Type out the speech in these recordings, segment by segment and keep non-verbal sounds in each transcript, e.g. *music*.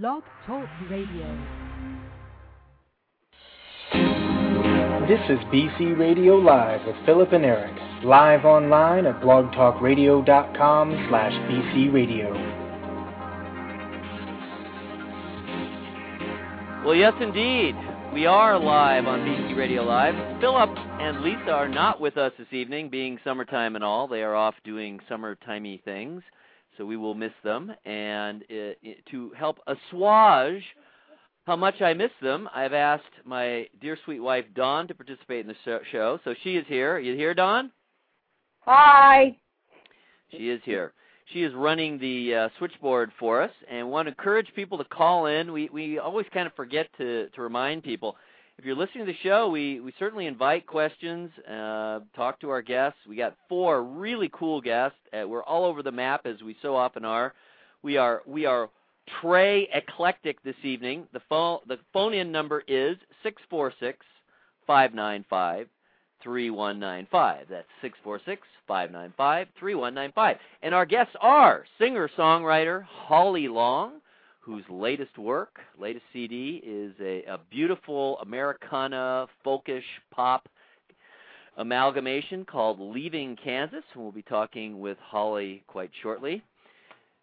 Blog Talk Radio. This is BC Radio Live with Philip and Eric, live online at blogtalkradio.com slash bcradio. Well, yes, indeed. We are live on BC Radio Live. Philip and Lisa are not with us this evening, being summertime and all. They are off doing summertimey things, so we will miss them. And uh, to help assuage how much I miss them, I've asked my dear sweet wife Dawn to participate in the show. So she is here. Are you here, Dawn? Hi. She is here. She is running the uh, switchboard for us, and want to encourage people to call in. We we always kind of forget to to remind people. If you're listening to the show, we we certainly invite questions. Uh, talk to our guests. We got four really cool guests. Uh, we're all over the map as we so often are. We are we are Trey eclectic this evening. The phone the phone in number is six four six five nine five 3195. That's 646 595 3195. And our guests are singer songwriter Holly Long, whose latest work, latest CD, is a, a beautiful Americana folkish pop amalgamation called Leaving Kansas. And we'll be talking with Holly quite shortly.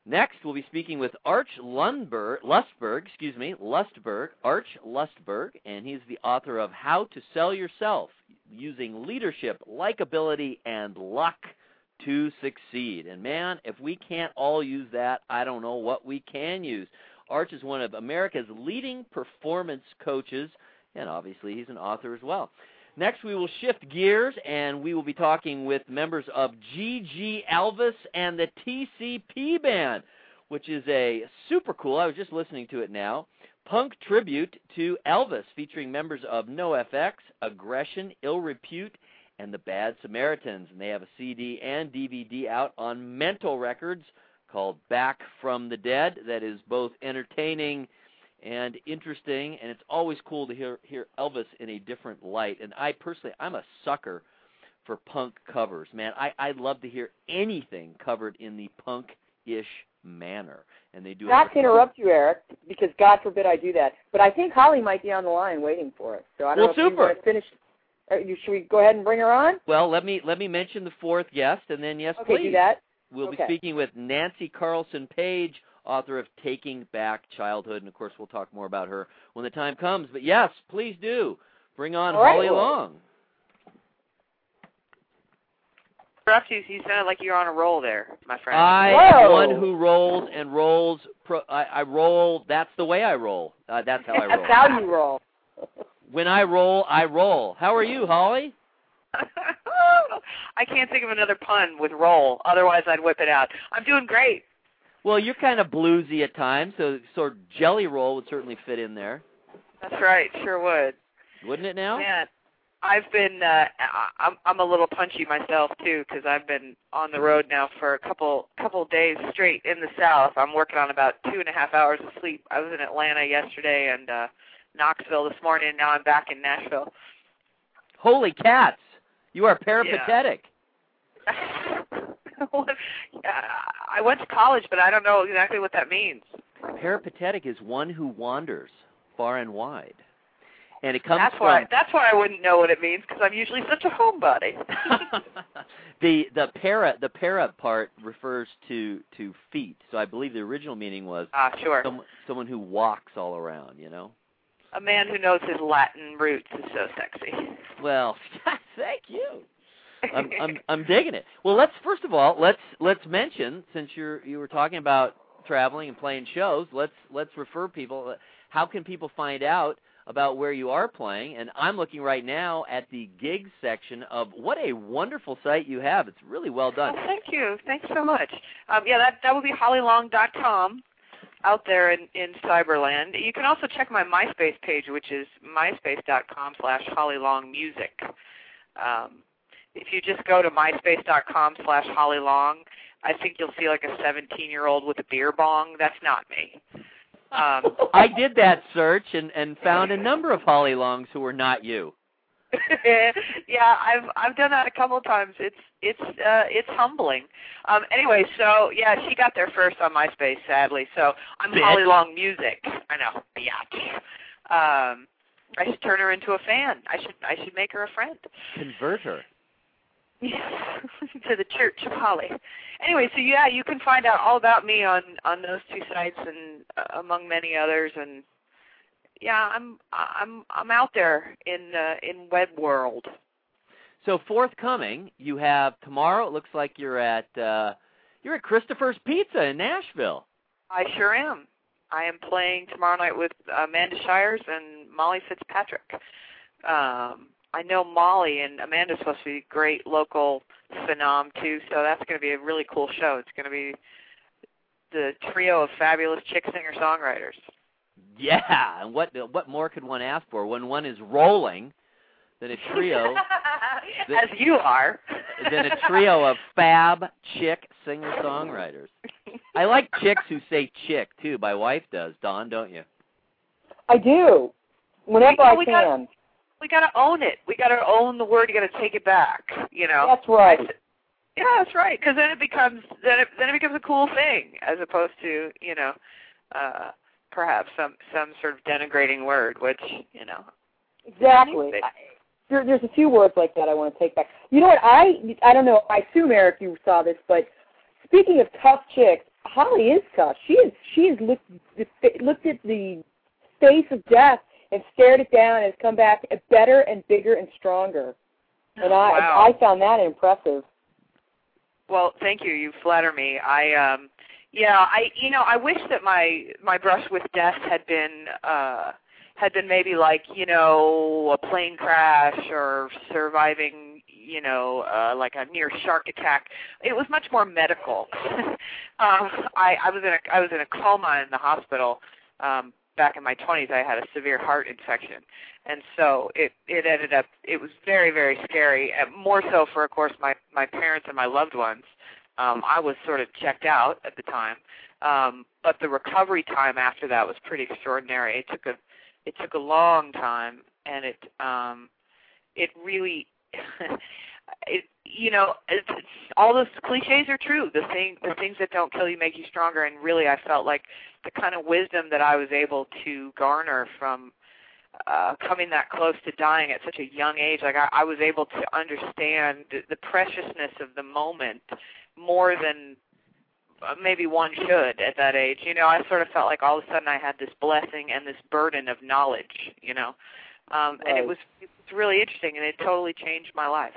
Next, we'll be speaking with Arch Lundberg, Lustberg, excuse me, Lustberg, Arch Lustberg, and he's the author of How to Sell Yourself Using Leadership, Likability, and Luck to Succeed. And man, if we can't all use that, I don't know what we can use. Arch is one of America's leading performance coaches, and obviously he's an author as well. Next, we will shift gears and we will be talking with members of GG Elvis and the TCP Band, which is a super cool, I was just listening to it now, punk tribute to Elvis featuring members of NoFX, Aggression, Ill Repute, and the Bad Samaritans. And they have a CD and DVD out on Mental Records called Back from the Dead that is both entertaining and interesting, and it's always cool to hear hear Elvis in a different light. And I personally, I'm a sucker for punk covers, man. I I love to hear anything covered in the punk-ish manner, and they do. Not to interrupt you, Eric, because God forbid I do that. But I think Holly might be on the line waiting for us. So I don't well, know if super. you finish. Should we go ahead and bring her on? Well, let me let me mention the fourth guest, and then yes, okay, please. do that. We'll okay. be speaking with Nancy Carlsson-Paige author of Taking Back Childhood, and of course we'll talk more about her when the time comes. But yes, please do bring on All right, Holly well. Long. Interrupt you. You sounded like you're on a roll there, my friend. I Whoa. am one who rolls and rolls. Pro, I, I roll. That's the way I roll. Uh, that's how I roll. That's how you roll. When I roll, I roll. How are you, Holly? *laughs* I can't think of another pun with roll. Otherwise, I'd whip it out. I'm doing great. Well, you're kind of bluesy at times, so sort of jelly roll would certainly fit in there, That's right. Sure would. wouldn't it? Now. Yeah. I've been. Uh, I'm I'm a little punchy myself too because I've been on the road now for a couple couple days straight in the South. I'm working on about two and a half hours of sleep. I was in Atlanta yesterday and uh, Knoxville this morning. and Now I'm back in Nashville. Holy cats! You are peripatetic. *laughs* I went to college, but I don't know exactly what that means. Peripatetic is one who wanders far and wide, and it comes That's from why. That's why I wouldn't know what it means because I'm usually such a homebody. *laughs* *laughs* the the para the para part refers to to feet. So I believe the original meaning was Ah, sure. some, someone who walks all around. You know. A man who knows his Latin roots is so sexy. Well, *laughs* thank you. I'm I'm *laughs* I'm digging it. Well, let's first of all let's let's mention since you're you were talking about traveling and playing shows. Let's let's refer people. How can people find out about where you are playing? And I'm looking right now at the gigs section of what a wonderful site you have. It's really well done. Oh, thank you. Thanks so much. Um, yeah, that that would be hollylong.com out there in, in Cyberland. You can also check my MySpace page, which is myspace.com slash hollylongmusic. Um, if you just go to myspace.com slash hollylong, I think you'll see like a 17-year-old with a beer bong. That's not me. Um, *laughs* I did that search and and found a number of Holly Longs who were not you. *laughs* yeah, I've I've done that a couple of times. It's it's uh it's humbling. Um anyway, so yeah, she got there first on MySpace, sadly. So I'm Bitch. Holly Long Music. I know. Yeah. Um I should turn her into a fan. I should I should make her a friend. Convert her. *laughs* to the Church of Holly. Anyway, so yeah, you can find out all about me on on those two sites and uh, among many others and yeah, I'm I'm I'm out there in uh, in web world. So forthcoming, you have tomorrow. It looks like you're at uh, you're at Christopher's Pizza in Nashville. I sure am. I am playing tomorrow night with Amanda Shires and Molly Fitzpatrick. Um, I know Molly and Amanda's supposed to be great local phenom too, so that's going to be a really cool show. It's going to be the trio of fabulous chick singer songwriters. Yeah, and what what more could one ask for when one is rolling than a trio *laughs* As you are. than a trio of fab chick singer songwriters. I like chicks who say chick too. My wife does. Dawn, don't you? I do. Whenever Well, I we can. got- we got to own it. We got to own the word. You got to take it back. You know. That's right. Yeah, that's right. Because then it becomes then it then it becomes a cool thing as opposed to you know, uh, perhaps some some sort of denigrating word, which you know. Exactly. I, there, there's a few words like that I want to take back. You know what? I I don't know. I assume Eric, you saw this, but speaking of tough chicks, Holly is tough. She is. She has looked looked at the face of death and stared it down and has come back better and bigger and stronger. And I Wow. I found that impressive. Well, thank you. You flatter me. I um yeah, I you know, I wish that my my brush with death had been uh had been maybe like, you know, a plane crash or surviving, you know, uh like a near shark attack. It was much more medical. *laughs* um I I was in a I was in a coma in the hospital um back in my 20s. I had a severe heart infection. And so it it ended up it was very very scary. And more so for of course my my parents and my loved ones. Um I was sort of checked out at the time. Um but the recovery time after that was pretty extraordinary. It took a it took a long time and it um it really *laughs* it you know it's, it's all those cliches are true the thing the things that don't kill you make you stronger and really i felt like the kind of wisdom that i was able to garner from uh coming that close to dying at such a young age like i, I was able to understand the, the preciousness of the moment more than uh, maybe one should at that age. You know i sort of felt like all of a sudden i had this blessing and this burden of knowledge you know. Um and it was it was really interesting and it totally changed my life.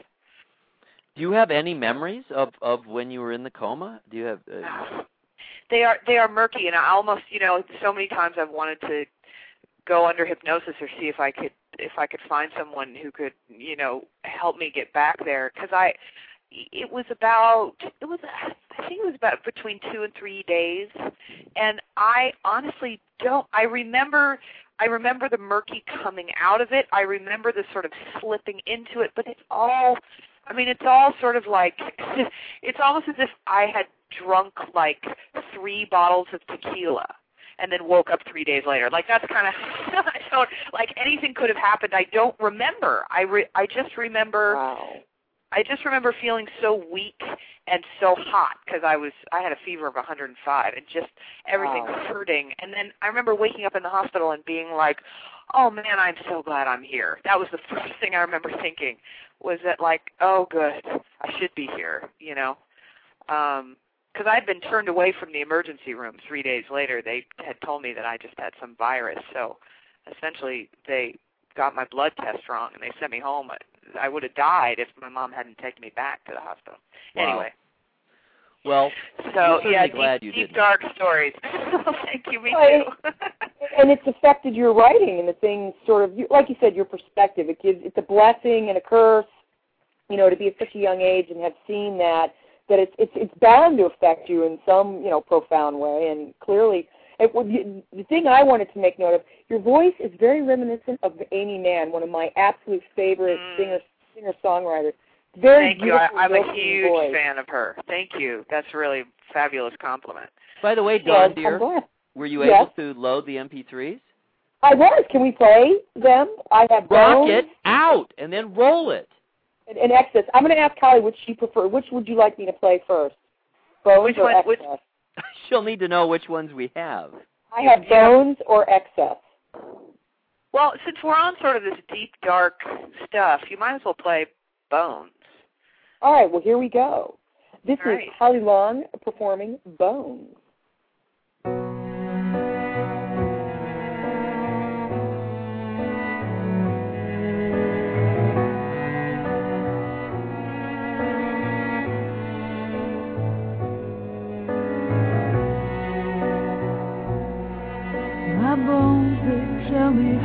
Do you have any memories of of when you were in the coma? Do you have? Uh, they are they are murky and I almost you know so many times I've wanted to go under hypnosis or see if I could if I could find someone who could you know help me get back there. Because I it was about it was I think it was about between 2 and 3 days and I honestly don't I remember I remember the murky coming out of it I remember the sort of slipping into it but it's all I mean it's all sort of like *laughs* it's almost as if I had drunk like three bottles of tequila and then woke up three days later. Like that's kind of *laughs* I don't like anything could have happened. I don't remember. I re, I just remember Wow. I just remember feeling so weak and so hot because I was I had a fever of 105 and just everything Wow. hurting. And then I remember waking up in the hospital and being like, "Oh man, I'm so glad I'm here." That was the *laughs* first thing I remember thinking was that like, "Oh good, I should be here," you know. Um because I had been turned away from the emergency room three days later. They had told me that I just had some virus, so essentially they got my blood test wrong and they sent me home. I would have died if my mom hadn't taken me back to the hospital. Wow. Anyway, well, so certainly yeah, glad deep, you deep dark stories. *laughs* Thank you, me Well, too. *laughs* and it's affected your writing and the things sort of like you said your perspective it gives it's a blessing and a curse you know to be at such a young age and have seen that that it's it's it's bound to affect you in some you know profound way and clearly it, would- you- the thing I wanted to make note of your voice is very reminiscent of Aimee Mann one of my absolute favorite Mm. singer singer songwriters very Thank you. I, I'm a huge voice. fan of her. Thank you. That's a really fabulous compliment. by the way, Well, Dawn, dear, were you Yes. able to load the MP3s? I was. Can we play them? I have Rock bones it out and then roll it. and, and excess. I'm going to ask Holly which she prefer. Which would you like me to play first? Bones Which or one- excess? which- *laughs* She'll need to know which ones we have. I have bones or excess. Well, since we're on sort of this deep, dark stuff, you might as well play Bones. All right. Well, here we go. This All is right. Holly Long performing Bones.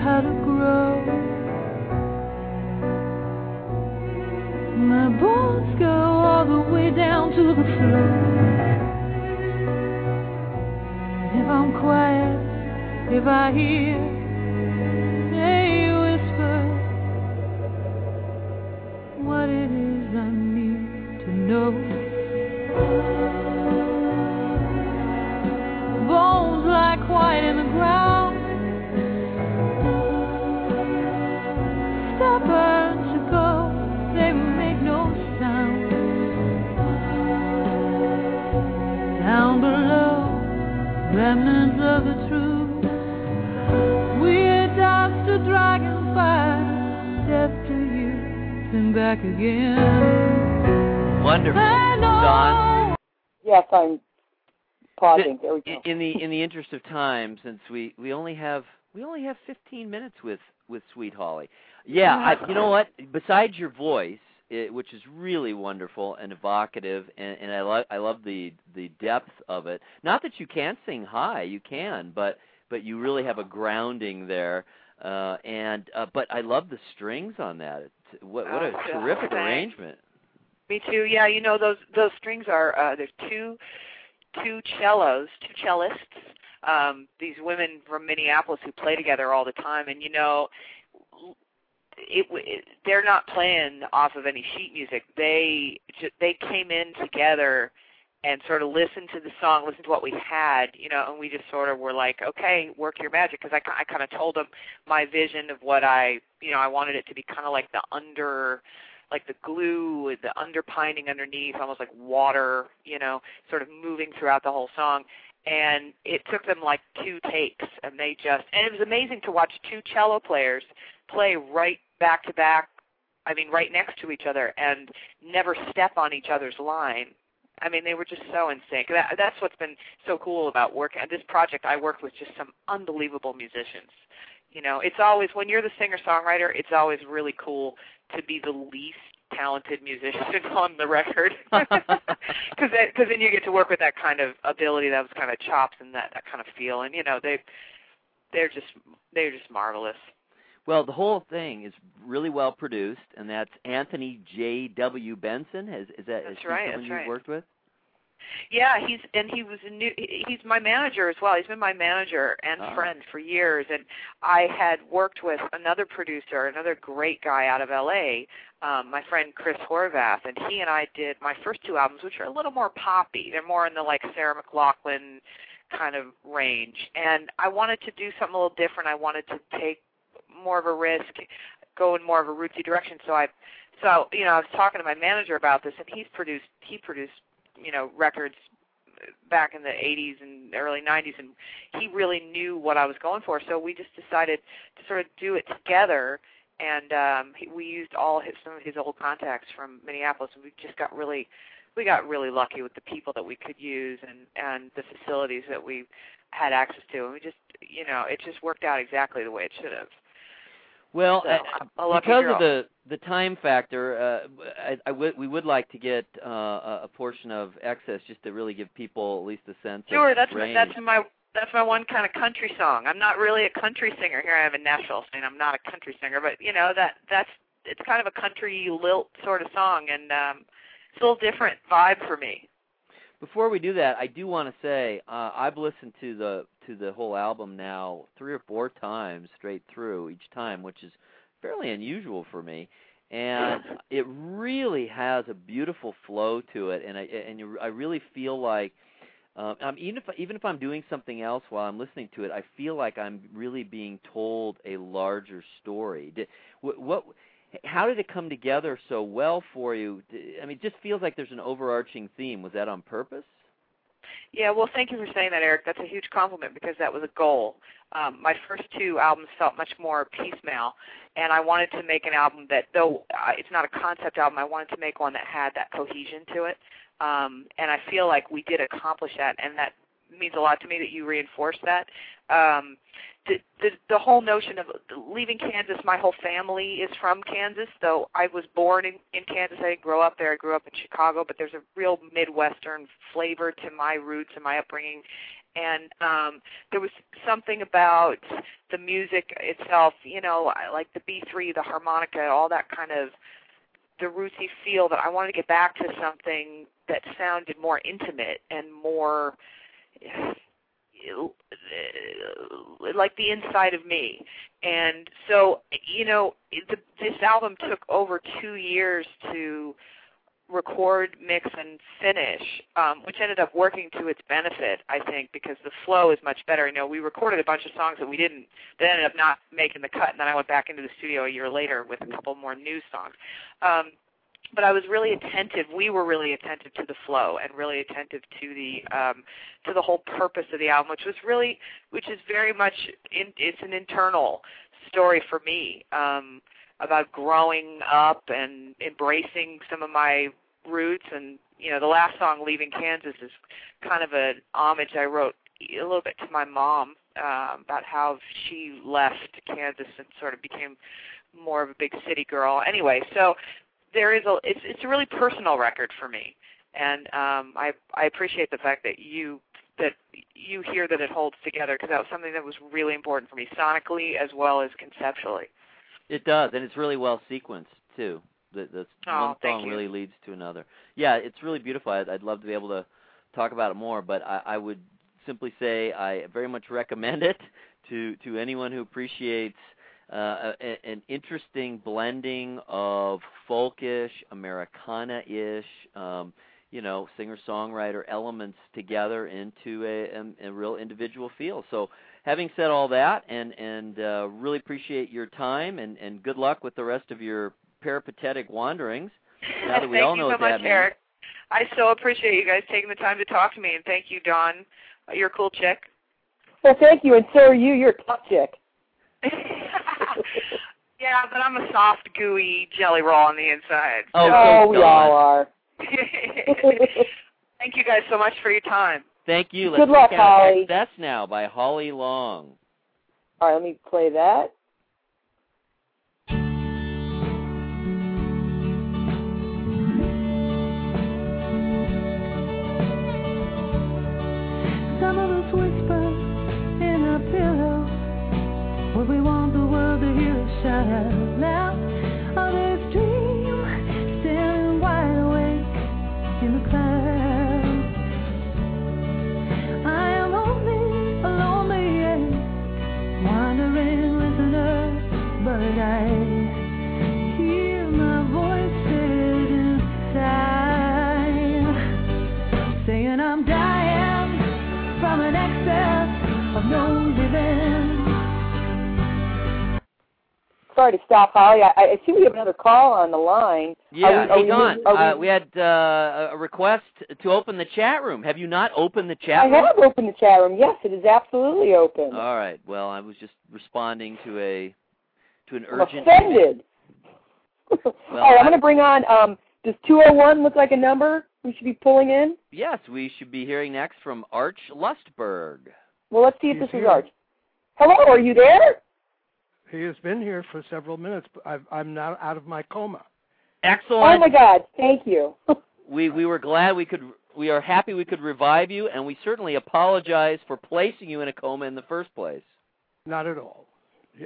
How to grow. My bones go all the way down to the floor. If I'm quiet, if I hear in, the in the interest of time, since we we only have we only have 15 minutes with with Sweet Holly. Yeah, I, you know what? Besides your voice, it, which is really wonderful and evocative, and, and I love I love the the depth of it. Not that you can't sing high, you can, but but you really have a grounding there. Uh, and uh, but I love the strings on that. It's, what what a Oh, terrific thanks. arrangement. Me too. Yeah, you know those those strings are uh there's two two cellos, two cellists. Um these women from Minneapolis who play together all the time and you know it, it they're not playing off of any sheet music. They they came in together and sort of listened to the song, listened to what we had, you know, and we just sort of were like, okay, work your magic, because I, I kind of told them my vision of what I, you know, I wanted it to be kind of like the under, like the glue, the underpinning underneath, almost like water, you know, sort of moving throughout the whole song. And it took them like two takes, and they just, and it was amazing to watch two cello players play right back to back, I mean, right next to each other, and never step on each other's line. I mean, they were just so in sync. That, that's what's been so cool about working this project. I worked with just some unbelievable musicians. You know, it's always when you're the singer-songwriter, it's always really cool to be the least talented musician *laughs* on the record, *laughs* because because then you get to work with that kind of ability, those kind of chops, and that that kind of feel. And you know, they they're just they're just marvelous. Well, the whole thing is really well produced, and that's Anthony J. W. Benson. Has is that is That's he right, someone that's you've right. worked with? Yeah, he's and he was a new. He's my manager as well. He's been my manager and Ah. friend for years. And I had worked with another producer, another great guy out of L.A. Um, my friend Chris Horvath, and he and I did my first two albums, which are a little more poppy. They're more in the like Sarah McLachlan kind of range. And I wanted to do something a little different. I wanted to take more of a risk, go in more of a rootsy direction. So I, so you know, I was talking to my manager about this, and he's produced he produced you know records back in the 80s and early 90s and he really knew what I was going for. So we just decided to sort of do it together and um he, we used all his some of his old contacts from Minneapolis and we just got really we got really lucky with the people that we could use and and the facilities that we had access to and we just you know it just worked out exactly the way it should have Well, So, uh, a lucky because of the the time factor, uh, I, I would we would like to get uh, a a portion of excess just to really give people at least a sense. Sure, of that's my, range. that's my that's my one kind of country song. I'm not really a country singer. Here I am in Nashville saying I'm not a country singer, but you know that that's it's kind of a country lilt sort of song, and um, it's a little different vibe for me. Before we do that, I do want to say uh, I've listened to the to the whole album now three or four times straight through each time, which is fairly unusual for me. And *laughs* it really has a beautiful flow to it, and I and you, I really feel like um, um, even if even if I'm doing something else while I'm listening to it, I feel like I'm really being told a larger story. Did, what, what how did it come together so well for you? I mean, it just feels like there's an overarching theme. Was that on purpose? Yeah, well, thank you for saying that, Eric. That's a huge compliment because that was a goal. Um, my first two albums felt much more piecemeal, and I wanted to make an album that, though uh, it's not a concept album, I wanted to make one that had that cohesion to it. Um, and I feel like we did accomplish that, and that means a lot to me that you reinforced that. Um, the, the the whole notion of leaving Kansas. My whole family is from Kansas, though I was born in in Kansas. I didn't grow up there. I grew up in Chicago, but there's a real Midwestern flavor to my roots and my upbringing. And um, there was something about the music itself, you know, like the B3, the harmonica, all that kind of the rootsy feel. That I wanted to get back to something that sounded more intimate and more like the inside of me. And so, you know, the, this album took over two years to record, mix, and finish, um, which ended up working to its benefit, I think, because the flow is much better. You know, we recorded a bunch of songs that we didn't, that ended up not making the cut, and then I went back into the studio a year later with a couple more new songs. Um, but I was really attentive. We were really attentive to the flow and really attentive to the um, to the whole purpose of the album, which was really, which is very much, in, it's an internal story for me um, about growing up and embracing some of my roots. And you know, the last song, "Leaving Kansas," is kind of an homage I wrote a little bit to my mom uh, about how she left Kansas and sort of became more of a big city girl. Anyway, so there is a it's it's a really personal record for me, and um, I I appreciate the fact that you that you hear that it holds together because that was something that was really important for me sonically as well as conceptually. It does, and it's really well sequenced too. The, the oh, one song really leads to another. Yeah, it's really beautiful. I'd, I'd love to be able to talk about it more, but I, I would simply say I very much recommend it to to anyone who appreciates uh, a, an interesting blending of folkish, Americana-ish, um, you know, singer-songwriter elements together into a, a, a real individual feel. So, having said all that, and and uh, really appreciate your time, and and good luck with the rest of your peripatetic wanderings. *laughs* Now that we thank all know you so what much, that Eric. I so appreciate you guys taking the time to talk to me, and thank you, Dawn. You're a cool chick. Well, thank you, and so are you. You're a tough chick. *laughs* yeah, but I'm a soft, gooey jelly roll on the inside. Oh, oh we all are. *laughs* Thank you guys so much for your time. Thank you. Good Let's luck, Holly. Excess now by Holly Long. All right, let me play that. Hear Sorry to stop, Holly. I, I see we have another call on the line. Yeah, Are we- are hang we- on. are uh, we had uh, a request to open the chat room. Have you not opened the chat I room? I have opened the chat room. Yes, it is absolutely open. All right. Well, I was just responding to a to an I'm urgent. offended. *laughs* All right, I'm going to bring on. Um, does 201 look like a number we should be pulling in? Yes, we should be hearing next from Arch Lustberg. Well, let's see if He's this is. Arch. Hello, are you there? He has been here for several minutes, but I've, I'm not out of my coma. Excellent. Oh my God, thank you. *laughs* we we were glad we could we are happy we could revive you and we certainly apologize for placing you in a coma in the first place. Not at all,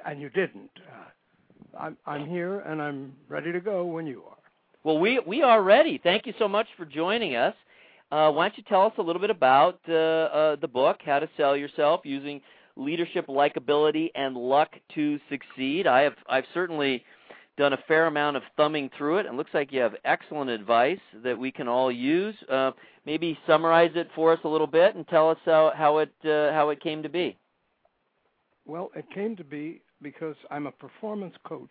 and you didn't. Uh, I'm I'm here and I'm ready to go when you are. Well, we we are ready. Thank you so much for joining us. Uh, why don't you tell us a little bit about uh, uh, the book, How to Sell Yourself Using Leadership, Likability, and Luck to Succeed? I have I've certainly done a fair amount of thumbing through it, and looks like you have excellent advice that we can all use. Uh, maybe summarize it for us a little bit and tell us how, how it uh, how it came to be. Well, it came to be because I'm a performance coach.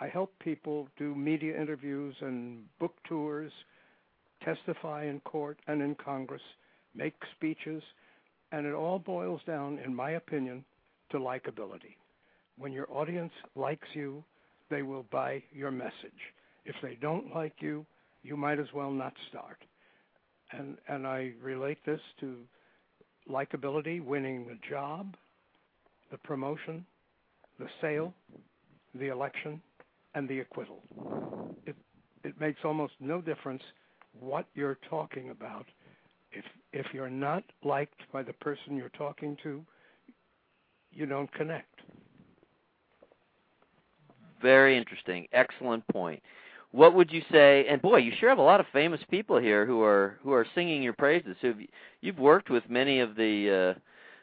I help people do media interviews and book tours, testify in court and in Congress, make speeches, and it all boils down, in my opinion, to likability. When your audience likes you, they will buy your message. If they don't like you, you might as well not start. And and I relate this to likability, winning the job, the promotion, the sale, the election, and the acquittal. It it makes almost no difference what you're talking about. If you're not liked by the person you're talking to, you don't connect. Very interesting. Excellent point. What would you say? And boy, you sure have a lot of famous people here who are who are singing your praises. So you've worked with many of the uh,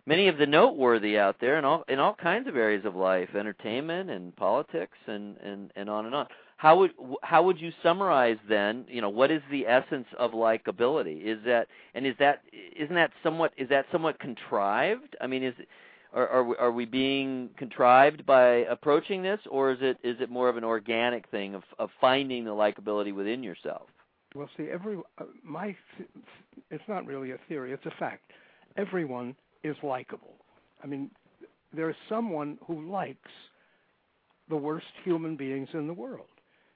many of the noteworthy out there in all in all kinds of areas of life, entertainment and politics and and and on and on. How would how would you summarize then? You know, what is the essence of likability? Is that and is that isn't that somewhat is that somewhat contrived? I mean, is are are we, are we being contrived by approaching this, or is it is it more of an organic thing of of finding the likability within yourself? Well, see, every uh, my it's not really a theory; it's a fact. Everyone is likable. I mean, there's someone who likes the worst human beings in the world.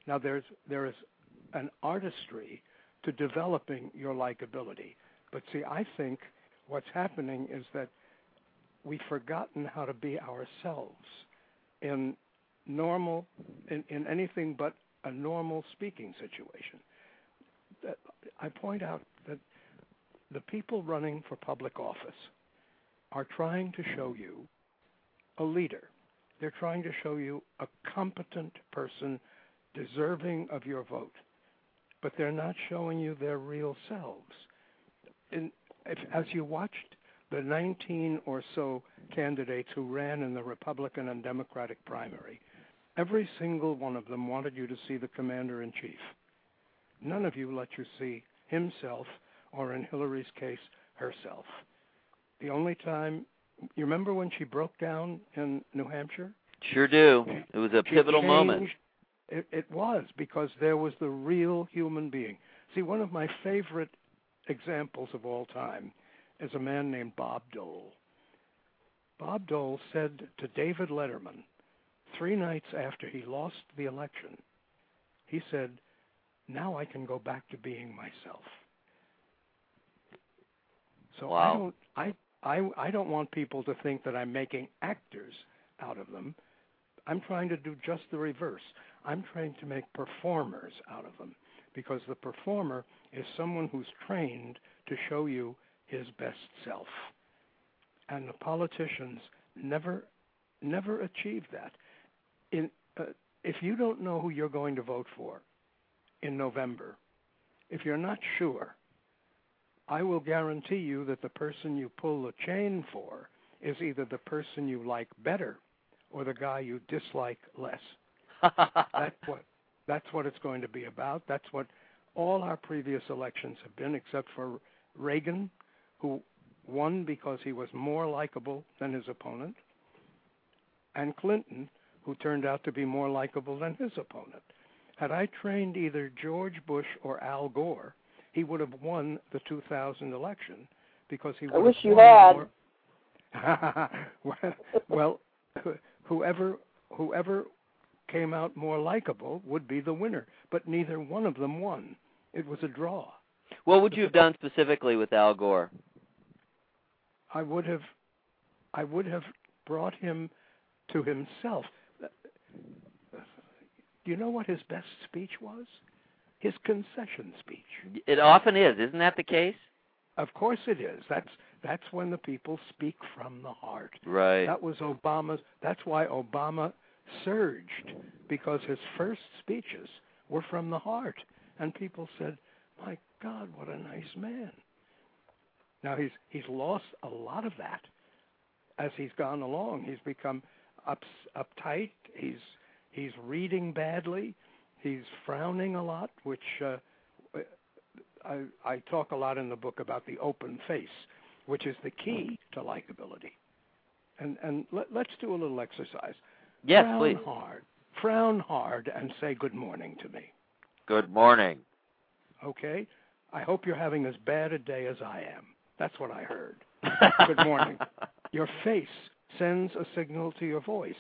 Now, there's there is an artistry to developing your likability. But see, I think what's happening is that we've forgotten how to be ourselves in normal in, in anything but a normal speaking situation. I point out that the people running for public office are trying to show you a leader. They're trying to show you a competent person deserving of your vote, but they're not showing you their real selves. And if, as you watched the 19 or so candidates who ran in the Republican and Democratic primary, every single one of them wanted you to see the commander in chief. None of you let you see himself, or in Hillary's case, herself. The only time, you remember when she broke down in New Hampshire? Sure do. It was a She pivotal changed- moment. It, it was because there was the real human being. See, one of my favorite examples of all time is a man named Bob Dole. Bob Dole said to David Letterman three nights after he lost the election, he said, Now I can go back to being myself. So I don't I, I I don't want people to think that I'm making actors out of them. I'm trying to do just the reverse. I'm trying to make performers out of them because the performer is someone who's trained to show you his best self. And the politicians never never achieve that. In uh, if you don't know who you're going to vote for in November, if you're not sure, I will guarantee you that the person you pull the chain for is either the person you like better or the guy you dislike less. *laughs* That's what that's what it's going to be about. That's what all our previous elections have been, except for Reagan, who won because he was more likable than his opponent, and Clinton, who turned out to be more likable than his opponent. Had I trained either George Bush or Al Gore, he would have won the 2000 election because he would I wish you had. more- *laughs* well, *laughs* well, whoever whoever came out more likable would be the winner, but neither one of them won. It was a draw. What would you have done specifically with Al Gore? I would have I would have brought him to himself. Do you know what his best speech was? His concession speech. It often is, isn't that the case? Of course it is. That's that's when the people speak from the heart. Right. That was Obama's. That's why Obama surged because his first speeches were from the heart, and people said, "My God, what a nice man." Now he's he's lost a lot of that as he's gone along. He's become up, uptight. He's He's reading badly. He's frowning a lot, which uh, I, I talk a lot in the book about the open face, which is the key to likability. And and let, let's do a little exercise. Yes, please. frown please. hard. Frown hard and say good morning to me. Good morning. Okay? I hope you're having as bad a day as I am. That's what I heard. *laughs* Good morning. Your face sends a signal to your voice.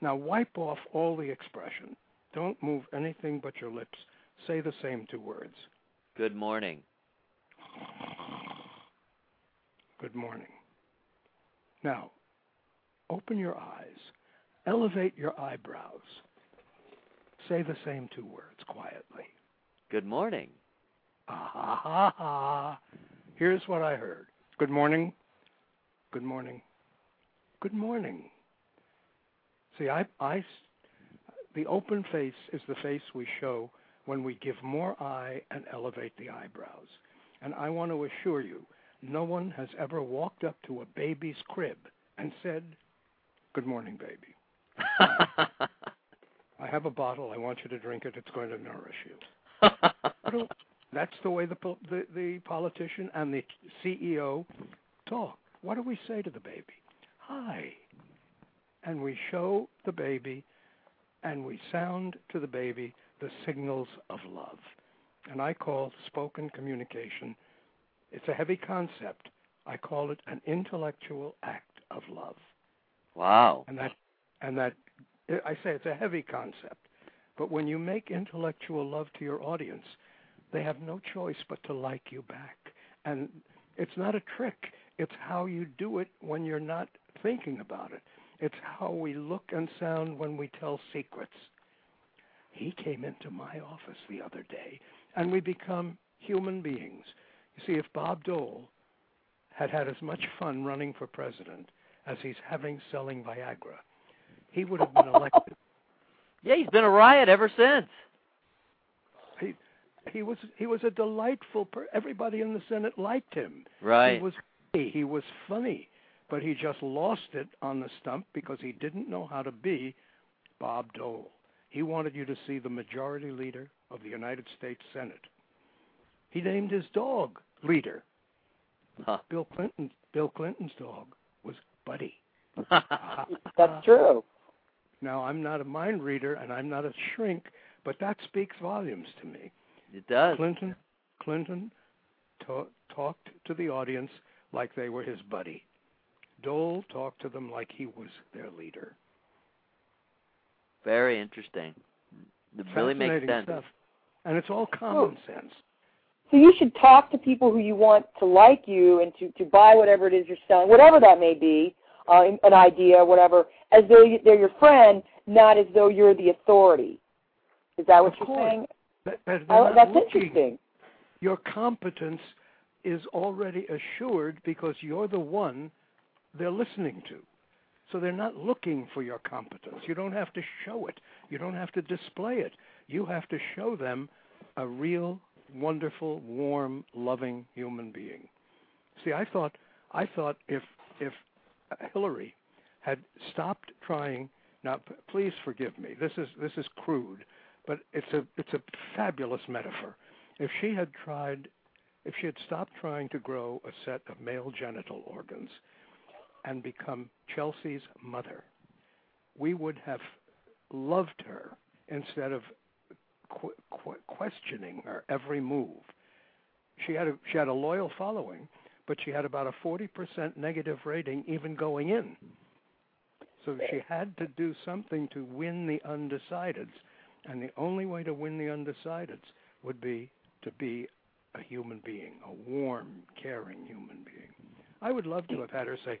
Now wipe off all the expression. Don't move anything but your lips. Say the same two words. Good morning. Good morning. Now, open your eyes. Elevate your eyebrows. Say the same two words quietly. Good morning. Ah ha ha ha. Here's what I heard. Good morning. Good morning. Good morning. See, I, I, the open face is the face we show when we give more eye and elevate the eyebrows. And I want to assure you, no one has ever walked up to a baby's crib and said, Good morning, baby. *laughs* I have a bottle. I want you to drink it. It's going to nourish you. *laughs* That's the way the, the the politician and the CEO talk. What do we say to the baby? Hi. And we show the baby and we sound to the baby the signals of love. And I call spoken communication, it's a heavy concept. I call it an intellectual act of love. wow. And that and that I say it's a heavy concept. But when you make intellectual love to your audience, they have no choice but to like you back. And it's not a trick. It's how you do it when you're not thinking about it. It's how we look and sound when we tell secrets. He came into my office the other day, and we become human beings. You see, if Bob Dole had had as much fun running for president as he's having selling Viagra, he would have been elected. *laughs* Yeah, he's been a riot ever since. he he was he was a delightful per- everybody in the senate liked him Right. he was he was funny but he just lost it on the stump because he didn't know how to be bob dole he wanted you to see the majority leader of the united states senate he named his dog leader Huh. bill clinton bill clinton's dog was buddy *laughs* That's true. now i'm not a mind reader and i'm not a shrink but that speaks volumes to me it does. Clinton Clinton ta- talked to the audience like they were his buddy. Dole talked to them like he was their leader. Very interesting. It really makes sense. stuff. And it's all oh. common sense. So you should talk to people who you want to like you and to, to buy whatever it is you're selling, whatever that may be, uh, an idea, whatever, as though they're your friend, not as though you're the authority. Is that what Of you're course. saying? That, that they're not that's looking. interesting. Your competence is already assured because you're the one they're listening to. So they're not looking for your competence. You don't have to show it. You don't have to display it. You have to show them a real, wonderful, warm, loving human being. See, I thought, I thought if if Hillary had stopped trying. Now, please forgive me. This is this is crude, but it's a it's a fabulous metaphor. If she had tried, if she had stopped trying to grow a set of male genital organs and become Chelsea's mother, we would have loved her instead of qu- qu- questioning her every move. She had a, she had a loyal following, but she had about a 40% negative rating even going in. So she had to do something to win the undecideds, and the only way to win the undecideds would be to be a human being, a warm, caring human being. I would love to have had her say,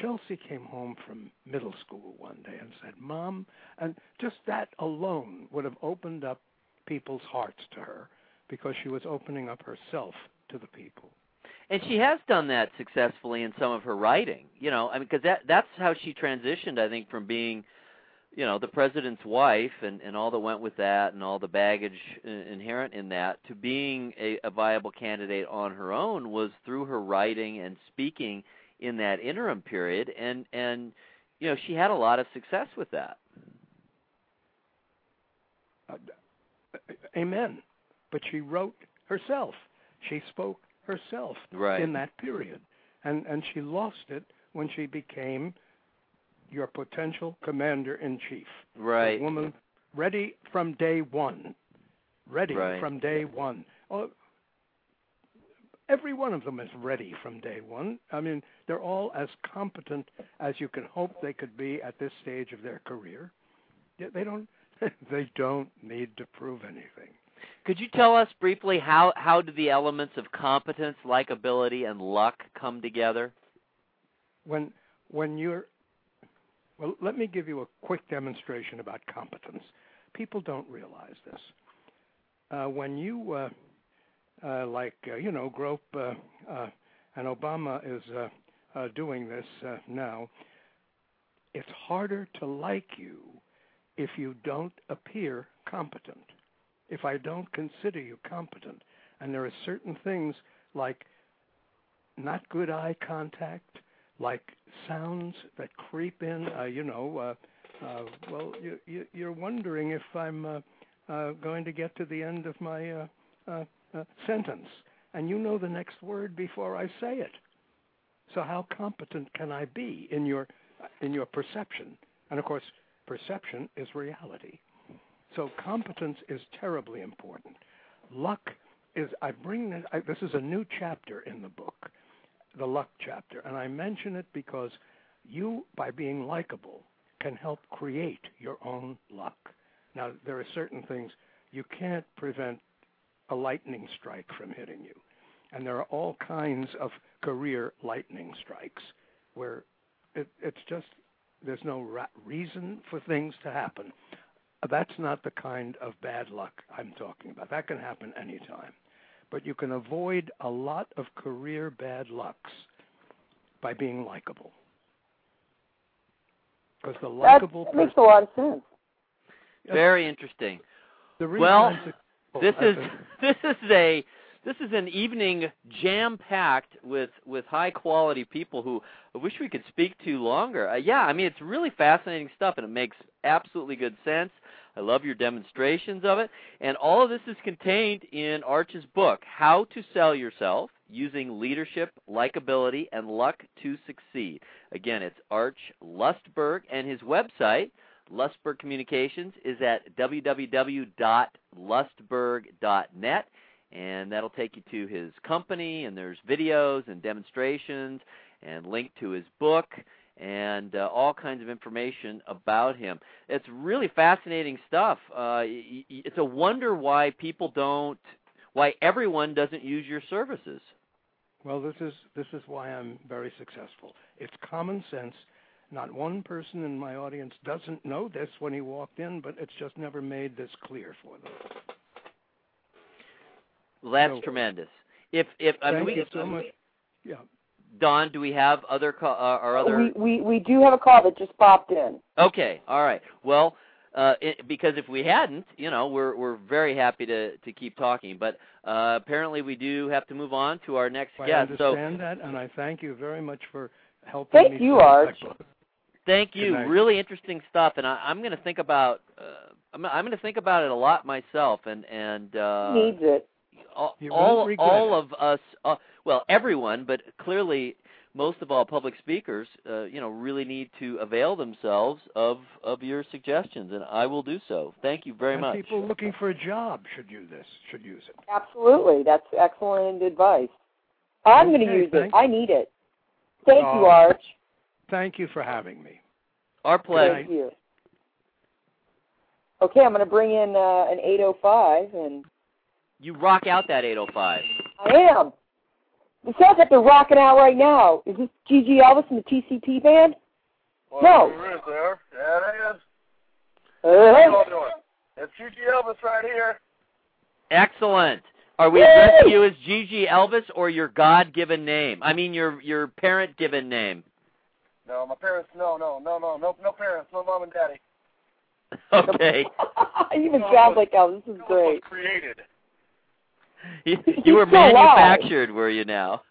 Chelsea came home from middle school one day and said, Mom, and just that alone would have opened up people's hearts to her because she was opening up herself to the people. And she has done that successfully in some of her writing. You know, I mean, because that that's how she transitioned. I think from being, you know, the president's wife and and all that went with that, and all the baggage inherent in that, to being a, a viable candidate on her own was through her writing and speaking in that interim period. And and you know, she had a lot of success with that. uh, amen. But she wrote herself. She spoke herself Right. in that period, and and she lost it when she became your potential commander in chief. Right. A woman ready from day one. Ready Right. from day one. Oh, every one of them is ready from day one. I mean, they're all as competent as you can hope they could be at this stage of their career. They- They don't. *laughs* They don't need to prove anything. Could you tell us briefly how how do the elements of competence, likability, and luck come together? when when you're well let me give you a quick demonstration about competence people don't realize this uh, when you uh, uh, like uh, you know grope uh, uh, and obama is uh, uh, doing this uh, now it's harder to like you if you don't appear competent if i don't consider you competent and there are certain things like not good eye contact like sounds that creep in. Uh, you know, uh, uh, well, you, you, you're wondering if I'm uh, uh, going to get to the end of my uh, uh, uh, sentence, and you know the next word before I say it. So how competent can I be in your in your perception? And of course, perception is reality. So competence is terribly important. Luck is. I bring this. I, this is a new chapter in the book the luck chapter. And I mention it because you, by being likable, can help create your own luck. Now, there are certain things you can't prevent a lightning strike from hitting you. And there are all kinds of career lightning strikes where it, it's just, there's no ra- reason for things to happen. That's not the kind of bad luck I'm talking about. That can happen anytime but you can avoid a lot of career bad lucks by being likable. Because the likable that makes a lot of sense. Very interesting. the Well, This is *laughs* this is a this is an evening jam packed with with high quality people who I wish we could speak to longer. Uh, yeah, I mean it's really fascinating stuff and it makes absolutely good sense. I love your demonstrations of it, and all of this is contained in Arch's book, How to Sell Yourself Using Leadership, Likability, and Luck to Succeed. Again, it's Arch Lustberg, and his website, Lustberg Communications, is at www.lustberg.net and that'll take you to his company and there's videos and demonstrations and link to his book and uh, all kinds of information about him. It's really fascinating stuff. Uh, it's a wonder why people don't, why everyone doesn't use your services. well, this is this is why I'm very successful. It's common sense. Not one person in my audience doesn't know this when he walked in, but it's just never made this clear for them. Well, that's So- tremendous. If if I mean, Thank we, you so much. Yeah. Dawn, do we have other co- uh, or other? We, we we do have a call that just popped in. Okay, all right. Well, uh, it, because if we hadn't, you know, we're we're very happy to to keep talking. But uh, apparently, we do have to move on to our next I guest. So I understand that, and I thank you very much for helping Thank me. you, Arch. thank you. Really interesting stuff, and I, I'm going to think about. Uh, I'm, I'm going to think about it a lot myself, and and uh, Needs it. All all, all of us, uh, well, everyone, but clearly most of all, public speakers, uh, you know, really need to avail themselves of of your suggestions, and I will do so. Thank you very and much. people looking for a job should use this. Should use it. Absolutely. That's excellent advice. I'm going to Okay, use it. thank- I need it. Thank you, Oh, Arch. Thank you for having me. Our pleasure. Thank you. Okay, I'm going to bring in uh, an 805, and You rock out that 805. I am. It sounds like they're rocking out right now. Is this G.G. Elvis and the TCP band? Well, No. There is there. Yeah, it is. Uh, How y'all doing? It's G.G. Elvis right here. Excellent. Are we Yay! addressing you as G.G. Elvis or your God-given name? I mean, your your parent-given name. No, my parents. No, no, no, no, no, no parents. No mom and daddy. *laughs* Okay. *laughs* it even sounds like Elvis. This is great. was created. You, *laughs* you were He's alive. manufactured, were you now?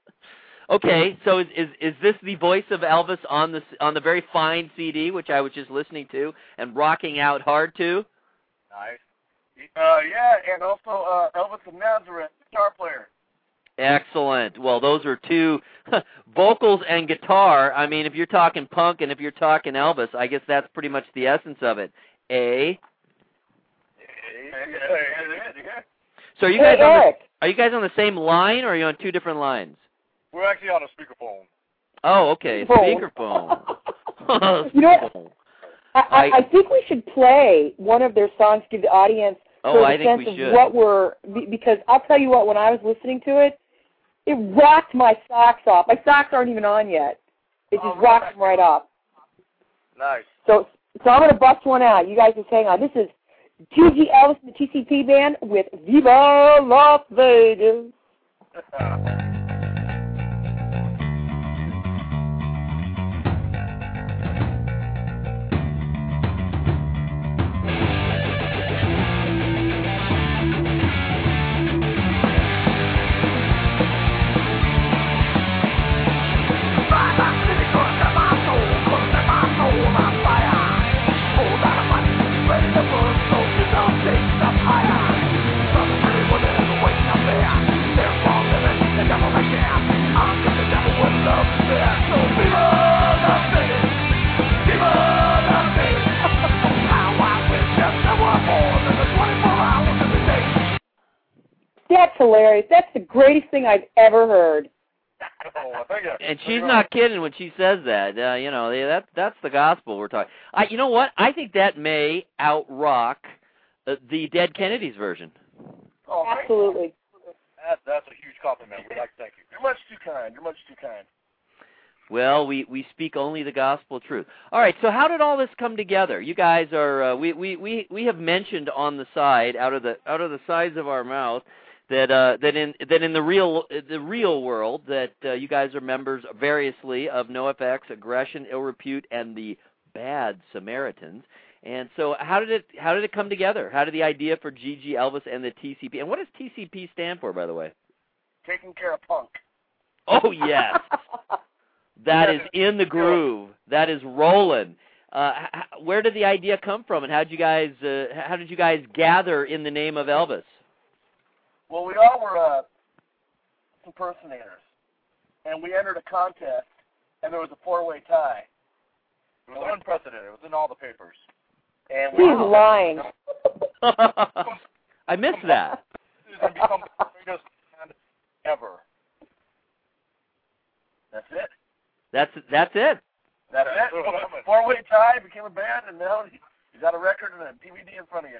*laughs* okay, so is, is is this the voice of Elvis on the on the very fine CD which I was just listening to and rocking out hard to? Nice. Uh, yeah, and also uh, Elvis of Nazareth, guitar player. Excellent. Well, those are two *laughs* vocals and guitar. I mean, if you're talking punk and if you're talking Elvis, I guess that's pretty much the essence of it. A. So are you hey, guys on the, are you guys on the same line or are you on two different lines? We're actually on a speakerphone. Oh, okay. Phone. Speakerphone. *laughs* You know what? *laughs* I, I, I- I think we should play one of their songs to give the audience Oh, sort of I a think sense we of what we're because I'll tell you what when I was listening to it, it rocked my socks off. My socks aren't even on yet. It just Oh, rocked them right off. Nice. So so I'm gonna bust one out. You guys just hang on. This is G.G. Elvis and the TCP band with Viva Las Vegas. *laughs* *laughs* That's hilarious. That's the greatest thing I've ever heard. Oh, I think it- And she's not kidding when she says that. Uh, you know, that that's the gospel we're talking. I, you know what? I think that may outrock uh, the Dead Kennedys version. Oh. Absolutely. That, that's a huge compliment. We'd like to thank you. You're much too kind. You're much too kind. Well, we we speak only the gospel truth. All right. So how did all this come together? You guys are uh, we we we we have mentioned on the side out of the out of the sides of our mouth that uh that in that in the real the real world that uh, you guys are members variously of NOFX, Aggression, Ill Repute, and the Bad Samaritans. And so, how did it how did it come together? How did the idea for GG Elvis and the TCP and what does TCP stand for, by the way? Taking care of punk. Oh yes. *laughs* That is in the groove. That is rolling. Uh, h- h- where did the idea come from, and how did you guys uh, how did you guys gather in the name of Elvis? Well, we all were uh, impersonators, and we entered a contest, and there was a four-way tie. It was unprecedented. It was in all the papers. And we He's lying. *laughs* I missed that. This is going to become greatest ever. That's it. That's that's it. That's it. Four-way tie, became a band, and now you got a record and a DVD in front of you.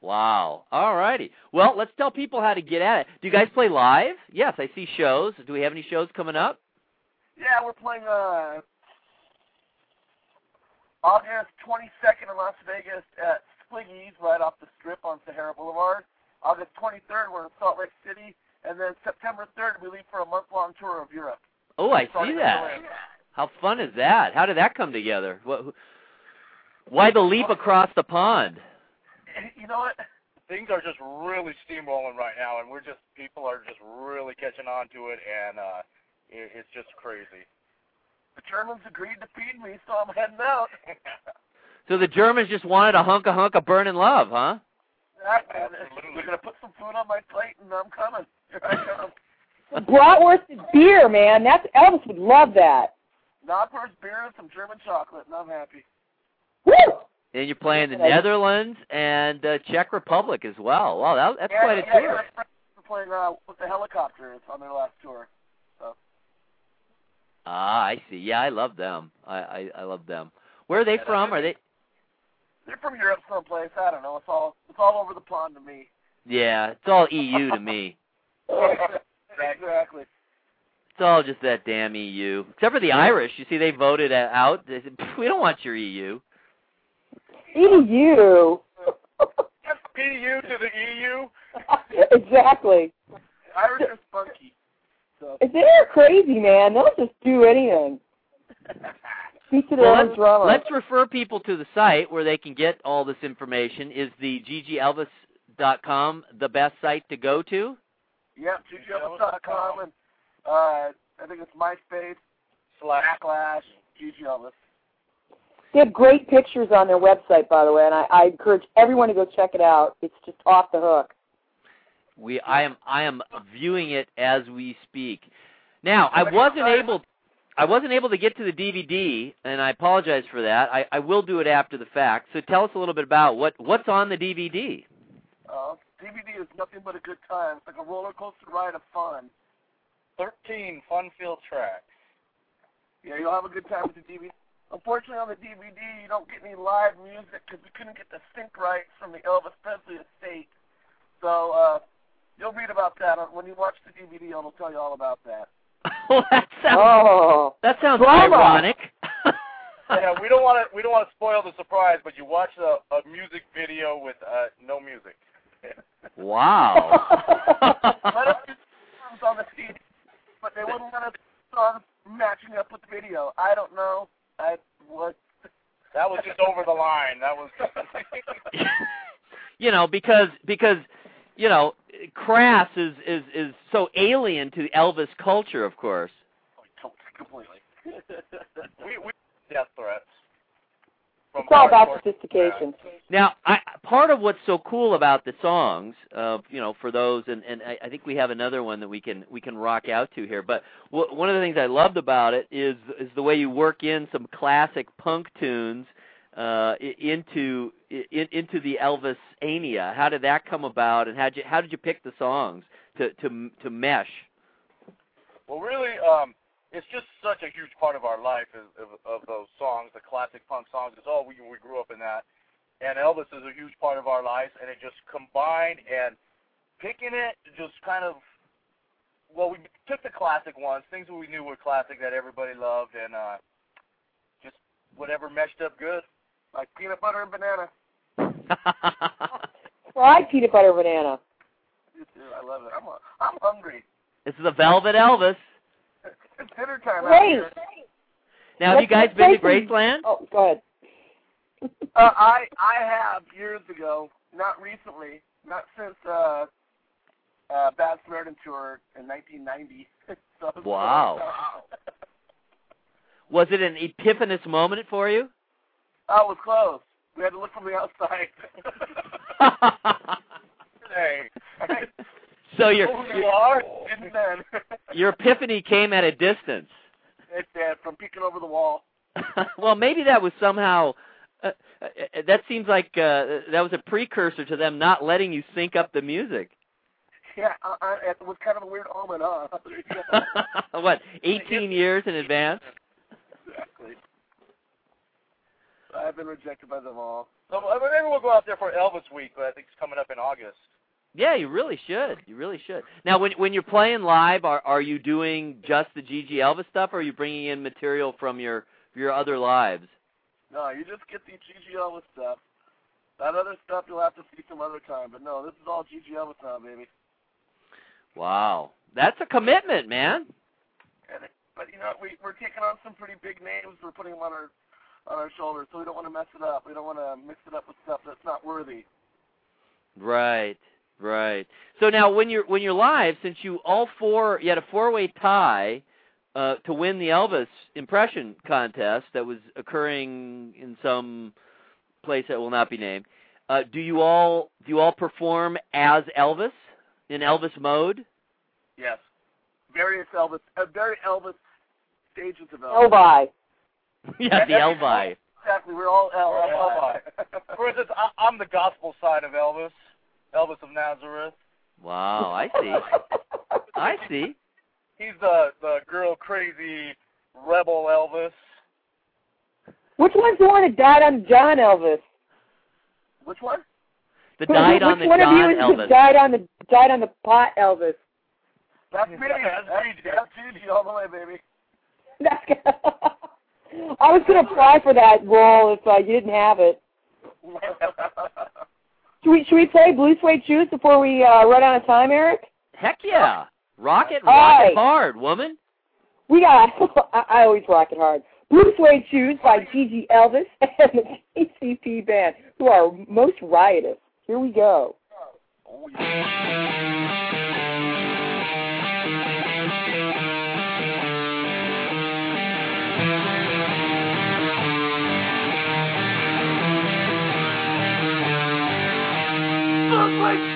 Wow. All righty. Well, let's tell people how to get at it. Do you guys play live? Yes, I see shows. Do we have any shows coming up? Yeah, we're playing uh, August 22nd in Las Vegas at Spliggy's right off the strip on Sahara Boulevard. August 23rd, we're in Salt Lake City. And then September 3rd, we leave for a month-long tour of Europe. Oh, I see that. How fun is that? How did that come together? What, who- why the leap across the pond? You know what? Things are just really steamrolling right now, and we're just people are just really catching on to it, and uh, it, it's just crazy. The Germans agreed to feed me, so I'm heading out. *laughs* So the Germans just wanted a hunk of hunk of burning love, huh? They're gonna put some food on my plate, and I'm coming. *laughs* Here I come. Bratwurst and beer, man. That's Elvis would love that. Knopfler's beer and some German chocolate, and I'm happy. Woo! And you're playing the Netherlands and uh, Czech Republic as well. Wow, that, that's yeah, quite a yeah, tour. Yeah, we're playing uh, with the Hellacopters on their last tour. Ah, I see. Yeah, I love them. I, I I love them. Where are they Yeah, from? Are they? They're from Europe someplace. I don't know. It's all it's all over the pond to me. Yeah, it's all EU to me. *laughs* exactly. It's all just that damn EU. Except for the Irish. You see, they voted out. They said, "We don't want your EU." EU. That's *laughs* PU to the EU. *laughs* exactly. Irish are spunky. So They're crazy, man. They'll just do anything. *laughs* Speak to their Well, own let's, drummer. let's refer people to the site where they can get all this information. Is the ggelvis.com the best site to go to? Yep, GGElvis.com and uh, I think it's MySpace slash backlash GG Elvis. They have great pictures on their website, by the way, and I, I encourage everyone to go check it out. It's just off the hook. We I am I am viewing it as we speak. Now I wasn't able I wasn't able to get to the DVD, and I apologize for that. I, I will do it after the fact. So tell us a little bit about what what's on the DVD. Uh, DVD is nothing but a good time. It's like a roller coaster ride of fun. Thirteen fun-filled tracks. Yeah, you'll have a good time with the DVD. Unfortunately, on the DVD, you don't get any live music because we couldn't get the sync rights from the Elvis Presley estate. So uh, you'll read about that when you watch the DVD. It'll tell you all about that. *laughs* well, that sounds Oh, that sounds drama. ironic. *laughs* yeah, we don't want to we don't want to spoil the surprise, but you watch a, a music video with uh, no music. Wow. *laughs* let us use songs on the CD, but they wouldn't let us use songs matching up with the video. I don't know. I what. That was just over the line. That was. *laughs* you know, because because you know, crass is is is so alien to Elvis culture, of course. Oh, completely. *laughs* we we death threats. From it's all about sophistication. Now, I, part of what's so cool about the songs, uh, you know, for those, and, and I, I think we have another one that we can we can rock out to here. But w- one of the things I loved about it is is the way you work in some classic punk tunes uh, i- into i- into the Elvis ania. How did that come about, and how did you how did you pick the songs to to to mesh? Well, really, um, it's just such a huge part of our life is, of, of those songs, the classic punk songs. It's all we we grew up in that, and Elvis is a huge part of our lives, and it just combined and picking it just kind of. Well, we took the classic ones, things that we knew were classic that everybody loved, and uh, just whatever meshed up good, like peanut butter and banana. *laughs* Fried peanut butter banana. I love it. I'm I'm hungry. this is the Velvet Elvis. It's dinner time. out Great. here. Now, have you guys been to play some- Graceland? Oh, go ahead. Uh, I I have years ago, not recently, not since uh, uh, Bad Samaritan tour in 1990. *laughs* so, Wow. Was it an epiphanous moment for you? I was close. We had to look from the outside. *laughs* *laughs* hey, so your who you your, are? And then *laughs* your epiphany came at a distance. it's uh, from peeking over the wall. *laughs* well, maybe that was somehow. Uh, uh, that seems like uh, that was a precursor to them not letting you sync up the music. Yeah, I, I, it was kind of a weird omen, huh? *laughs* what, 18 years in advance? exactly. I've been rejected by them all. So uh, maybe we'll go out there for Elvis Week, but I think it's coming up in August. Yeah, you really should. You really should. Now, when when you're playing live, are are you doing just the GG Elvis stuff, or are you bringing in material from your your other lives? No, you just get the GG Elvis stuff. That other stuff you'll have to see some other time. But no, this is all GG Elvis now, baby. Wow, that's a commitment, man. And but you know, we we're taking on some pretty big names. We're putting them on our on our shoulders, so we don't want to mess it up. We don't want to mix it up with stuff that's not worthy. Right, right. So now, when you're when you're live, since you all four, you had a four-way tie uh, to win the Elvis impression contest that was occurring in some place that will not be named. Uh, do you all do you all perform as Elvis in Elvis mode? Yes, various Elvis, uh, very Elvis stages of Elvis. Elvi. *laughs* yeah, the Elvi. Exactly, we're all El- Elvis. *laughs* For instance, I, I'm the gospel side of Elvis, Elvis of Nazareth. Wow, I see. *laughs* I see. He's the the girl crazy rebel Elvis. Which one's the one that died on John Elvis? Which one? The died which on the one of you John is the Elvis. died on the died on the pot Elvis? That's me. That's Gigi. That's Gigi all the way, baby. That's good. *laughs* I was going to apply for that role if uh, you didn't have it. *laughs* Should we should we play Blue Suede Shoes before we uh, run out of time, Eric? Heck yeah. Rock it, rock right. it hard, woman. We got. *laughs* I, I always rock it hard. Blue Suede Shoes by G.G. Elvis *laughs* and the TCP Band, who are most riotous. Here we go. Oh, yeah.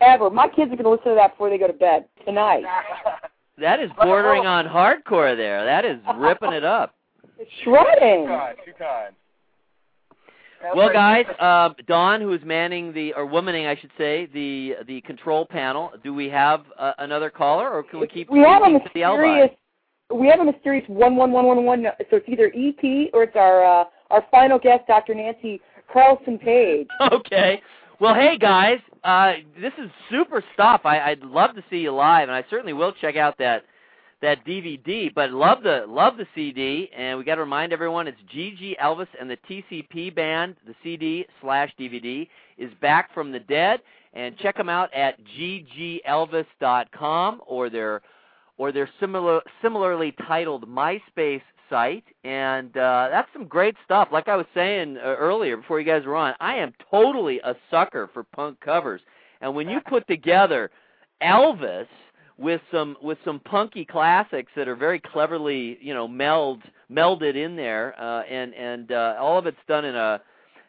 ever. My kids are going to listen to that before they go to bed tonight. *laughs* That is bordering on hardcore there. That is ripping it up. *laughs* It's shredding. Too kind, too kind. Well, guys, uh, Dawn, who is manning the or womaning, I should say, the the control panel. Do we have uh, another caller, or can we keep we have a speaking to the alibi? mysterious we have a mysterious one one one one one so it's either EP or it's our uh, our final guest, Dr. Nancy Carlsson-Paige. *laughs* okay. Well, hey guys, uh, this is super stuff. I, I'd love to see you live, and I certainly will check out that that DVD. But love the love the CD, and we got to remind everyone it's GG Elvis and the TCP band. The CD slash DVD is back from the dead, and check them out at ggelvis.com or their or their similar similarly titled MySpace site, and uh, that's some great stuff. Like I was saying uh, earlier before you guys were on, I am totally a sucker for punk covers, and when you *laughs* put together Elvis with some with some punky classics that are very cleverly you know meld melded in there, uh, and and uh, all of it's done in a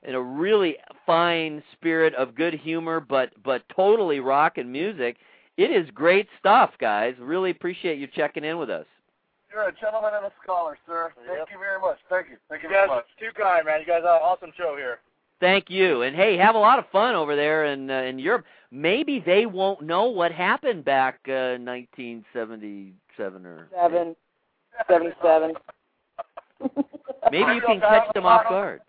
in a really fine spirit of good humor, but but totally rock and music. It is great stuff, guys. Really appreciate you checking in with us. You're a gentleman and a scholar, sir. Thank Yep. you very much. Thank you. Thank you You very guys, much. too kind, man. You guys have an awesome show here. Thank you, and hey, have a lot of fun over there in uh, in Europe. Maybe they won't know what happened back uh, 1977 or Seven, seventy-seven. *laughs* maybe you can catch them off guard.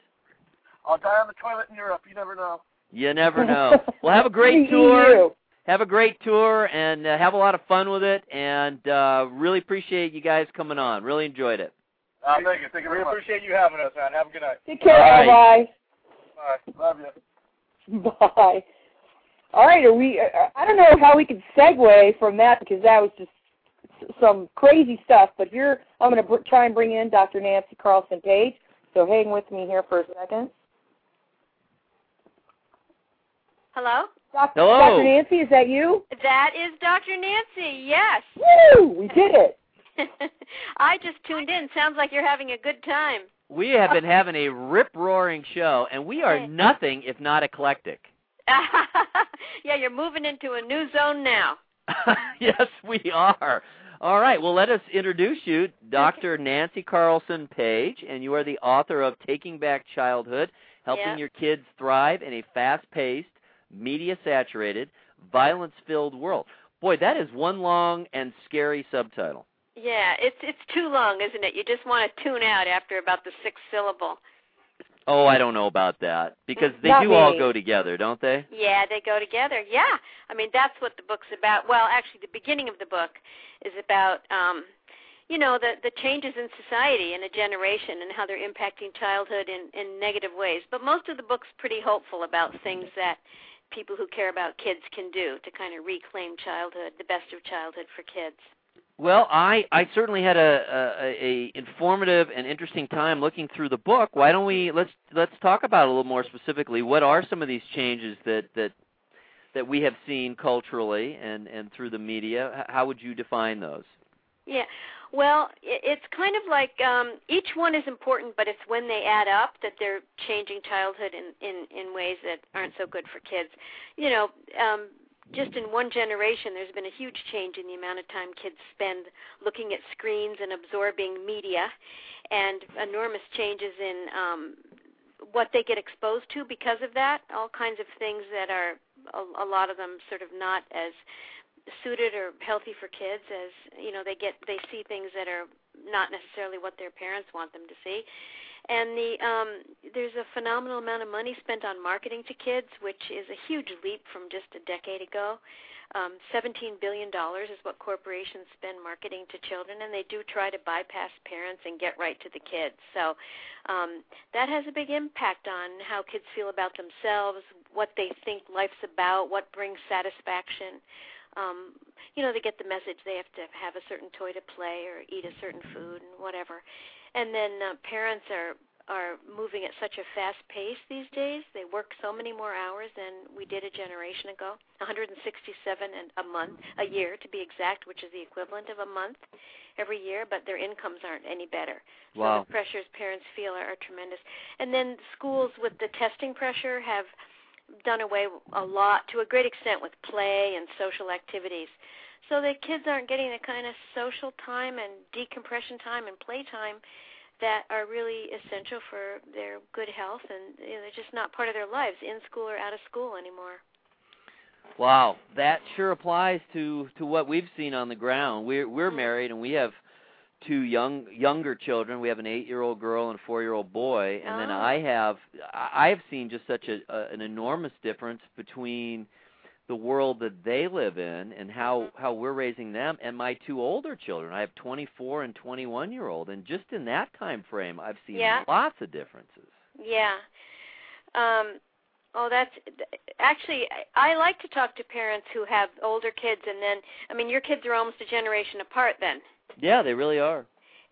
I'll die on the toilet in Europe. You never know. You never know. Well, have a great *laughs* The tour. EU. Have a great tour and uh, have a lot of fun with it. And uh, really appreciate you guys coming on. Really enjoyed it. Uh, thank you. Thank you We very much. appreciate you having us, man. Have a good night. Take care, All right. Eli. Bye. Love you. *laughs* Bye. All right, are we? Uh, I don't know how we can segue from that because that was just some crazy stuff. But here, I'm going to br- try and bring in Dr. Nancy Carlsson-Paige. So hang with me here for a second. Hello? Doc- Hello. Dr. Nancy, is that you? That is Dr. Nancy, yes. Woo! We did it. *laughs* I just tuned in. Sounds like you're having a good time. We have been *laughs* having a rip roaring show, and we are nothing if not eclectic. *laughs* yeah, you're moving into a new zone now. yes, we are. All right. Well, let us introduce you, Dr. Nancy Carlsson-Paige, and you are the author of Taking Back Childhood Helping Yeah. Your Kids Thrive in a Fast Paced, Media Saturated, Violence Filled World. Boy, that is one long and scary subtitle. Yeah, it's it's too long, isn't it? You just want to tune out after about the sixth syllable. Oh, I don't know about that because they Not do all go together, don't they? Yeah, they go together. Yeah. I mean, that's what the book's about. Well, actually, the beginning of the book is about um you know, the the changes in society in a generation and how they're impacting childhood in in negative ways. But most of the book's pretty hopeful about things that people who care about kids can do to kind of reclaim childhood, the best of childhood for kids. Well, I I certainly had a, a a informative and interesting time looking through the book. Why don't we let's let's talk about a little more specifically. What are some of these changes that that that we have seen culturally and and through the media? How would you define those? Yeah. Well, it's kind of like um, each one is important, but it's when they add up that they're changing childhood in in in ways that aren't so good for kids. You know, um, just in one generation, there's been a huge change in the amount of time kids spend looking at screens and absorbing media, and enormous changes in um, what they get exposed to because of that. All kinds of things that are a, a lot of them sort of not as suited or healthy for kids as you know they get they see things that are not necessarily what their parents want them to see. And the um there's a phenomenal amount of money spent on marketing to kids which is a huge leap from just a decade ago. Um 17 billion dollars is what corporations spend marketing to children and they do try to bypass parents and get right to the kids. So um that has a big impact on how kids feel about themselves what they think life's about what brings satisfaction um you know they get the message they have to have a certain toy to play or eat a certain food and whatever. And then uh, parents are are moving at such a fast pace these days. They work so many more hours than we did a generation ago 167 a month a year to be exact which is the equivalent of a month every year but their incomes aren't any better. Wow. so the pressures parents feel are, are tremendous. And then schools with the testing pressure have done away a lot to a great extent with play and social activities so the kids aren't getting the kind of social time and decompression time and play time that are really essential for their good health and you know, they're just not part of their lives in school or out of school anymore. Wow, that sure applies to to what we've seen on the ground. We're we're married and we have two young younger children. We have an 8-year-old girl and a 4-year-old boy, and then Oh. I have I have seen just such a, a an enormous difference between the world that they live in and how Mhm. how we're raising them and my two older children. I have 24 and 21 year old and just in that time frame I've seen Yeah. lots of differences. Yeah. Um oh that's actually I like to talk to parents who have older kids and then I mean your kids are almost a generation apart then. Yeah, they really are.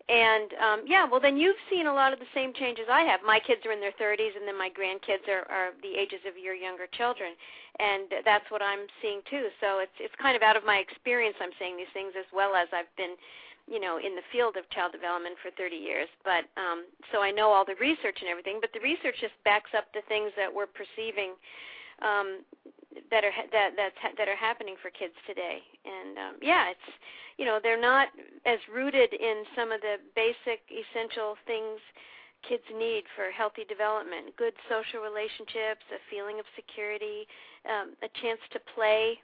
And um yeah, well then you've seen a lot of the same changes I have. My kids are in their 30s and then my grandkids are are the ages of your younger children. And that's what I'm seeing too. So it's it's kind of out of my experience I'm saying these things as well as I've been you know in the field of child development for 30 years but um so I know all the research and everything but the research just backs up the things that we're perceiving um that are ha- that that's ha- that are happening for kids today. And um yeah it's you know they're not as rooted in some of the basic essential things kids need for healthy development. Good social relationships a feeling of security um a chance to play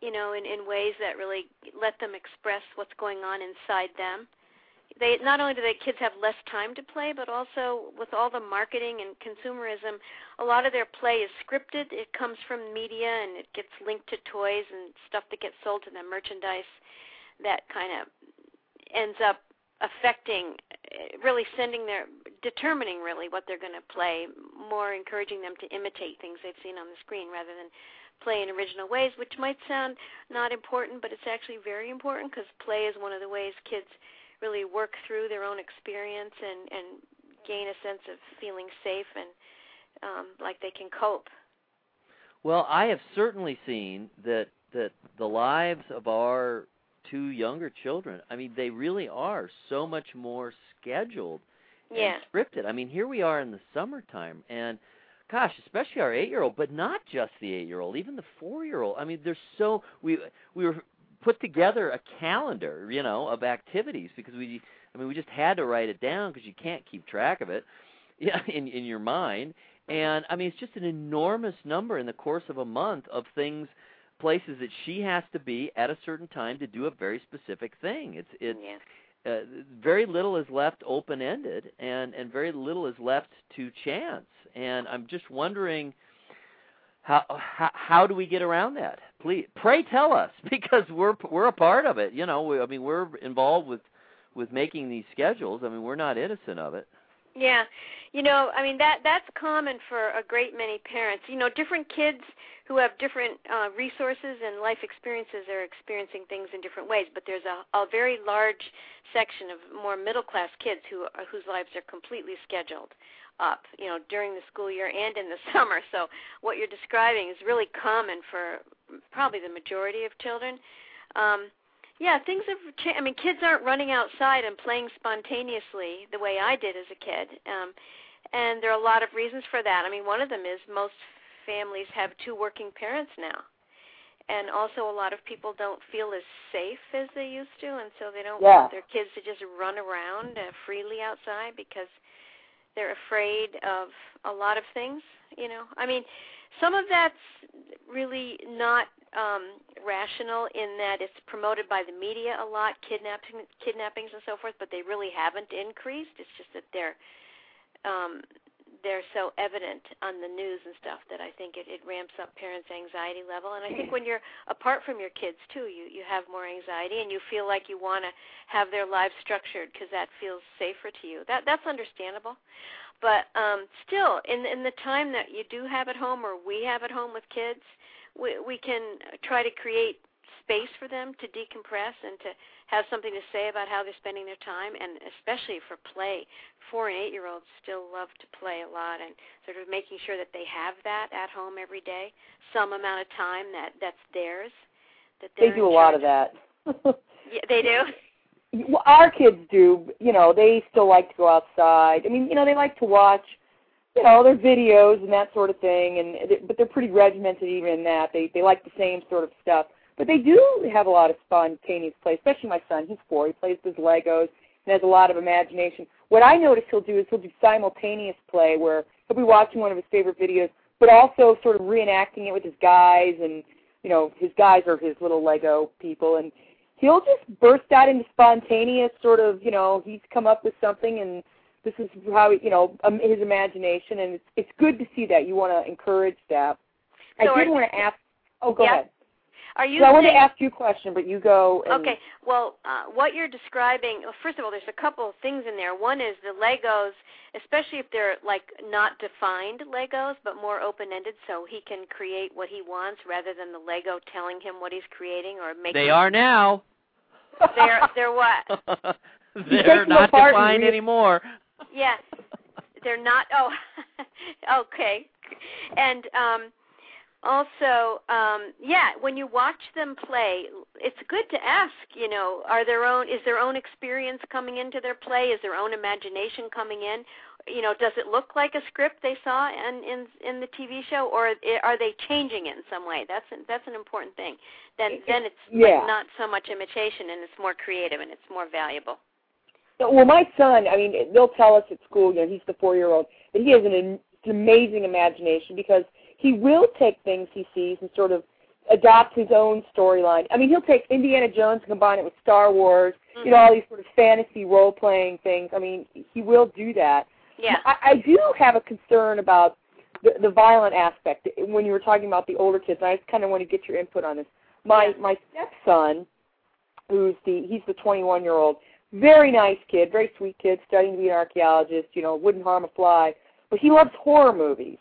you know in in ways that really let them express what's going on inside them they not only do the kids have less time to play but also with all the marketing and consumerism a lot of their play is scripted. It comes from media and it gets linked to toys and stuff that gets sold to them merchandise that kind of ends up affecting really sending their determining really what they're going to play more encouraging them to imitate things they've seen on the screen rather than play in original ways which might sound not important but it's actually very important because play is one of the ways kids really work through their own experience and and gain a sense of feeling safe and um like they can cope Well, I have certainly seen that that the lives of our two younger children, I mean, they really are so much more scheduled yeah and scripted. I mean, here we are in the summertime and gosh, especially our 8-year-old, but not just the 8-year-old, even the 4-year-old. I mean, there's so we we were put together a calendar, you know, of activities because we I mean, we just had to write it down because you can't keep track of it. *laughs* Yeah, in in your mind. And I mean, it's just an enormous number in the course of a month of things places that she has to be at a certain time to do a very specific thing. It's it's yeah uh, very little is left open ended and and very little is left to chance and i'm just wondering how how, how do we get around that please pray tell us *laughs* because we're we're a part of it you know we, i mean we're involved with with making these schedules. I mean we're not innocent of it Yeah, you know, I mean that that's common for a great many parents. You know, different kids who have different uh, resources and life experiences are experiencing things in different ways. But there's a, a very large section of more middle class kids who are, whose lives are completely scheduled up. You know, during the school year and in the *laughs* summer. So what you're describing is really common for probably the majority of children. Um, yeah, things have changed. I mean, kids aren't running outside and playing spontaneously the way I did as a kid. Um, and there are a lot of reasons for that. I mean, one of them is most families have two working parents now. And also a lot of people don't feel as safe as they used to, and so they don't Yeah. want their kids to just run around uh, freely outside because they're afraid of a lot of things, you know. I mean, some of that's really not um rational in that it's promoted by the media a lot kidnapping kidnappings and so forth but they really haven't increased. It's just that they're um they're so evident on the news and stuff that I think it, it ramps up parents' anxiety level. And I think when you're apart from your kids too, you you have more anxiety and you feel like you want to have their lives structured because that feels safer to you. That that's understandable. But um still, in in the time that you do have at home or we have at home with kids, we we can try to create space for them to decompress and to have something to say about how they're spending their time, and especially for play. Four and eight year olds still love to play a lot, and sort of making sure that they have that at home every day, some amount of time that that's theirs. That they do a lot of that. *laughs* yeah, they do. Well, our kids do. You know, they still like to go outside. I mean, you know, they like to watch you know their videos and that sort of thing and but they're pretty regimented even in that they they like the same sort of stuff but they do have a lot of spontaneous play especially my son he's four he plays with his legos and has a lot of imagination what i notice he'll do is he'll do simultaneous play where he'll be watching one of his favorite videos but also sort of reenacting it with his guys and you know his guys are his little lego people and he'll just burst out into spontaneous sort of you know he's come up with something and this is how you know um, his imagination, and it's it's good to see that. You want to encourage that. So I did want to ask. Oh, go yeah. ahead. Are you? So I want to ask you a question, but you go. And, Okay. Well, uh, what you're describing, well, first of all, there's a couple of things in there. One is the Legos, especially if they're like not defined Legos, but more open-ended, so he can create what he wants rather than the Lego telling him what he's creating or making. They are now. *laughs* They're they're what? *laughs* They're not defined anymore. Yeah. They're not. Oh, *laughs* okay. And um, also, um, yeah, when you watch them play, it's good to ask. You know, are their own is their own experience coming into their play? Is their own imagination coming in? You know, does it look like a script they saw in in in the TV show, or are they changing it in some way? That's an, that's an important thing. Then then it's Yeah. like not so much imitation, and it's more creative and it's more valuable. Well, my son, I mean, they'll tell us at school, you know, he's the four-year-old, that he has an, an amazing imagination because he will take things he sees and sort of adopt his own storyline. I mean, he'll take Indiana Jones and combine it with Star Wars, you know, all mm-hmm. these sort of fantasy role-playing things. I mean, he will do that. Yeah. I, I do have a concern about the, the violent aspect when you were talking about the older kids. And I just kind of want to get your input on this. My my stepson, who's the he's the 21 year old, very nice kid, very sweet kid, studying to be an archaeologist. You know, wouldn't harm a fly, but he loves horror movies.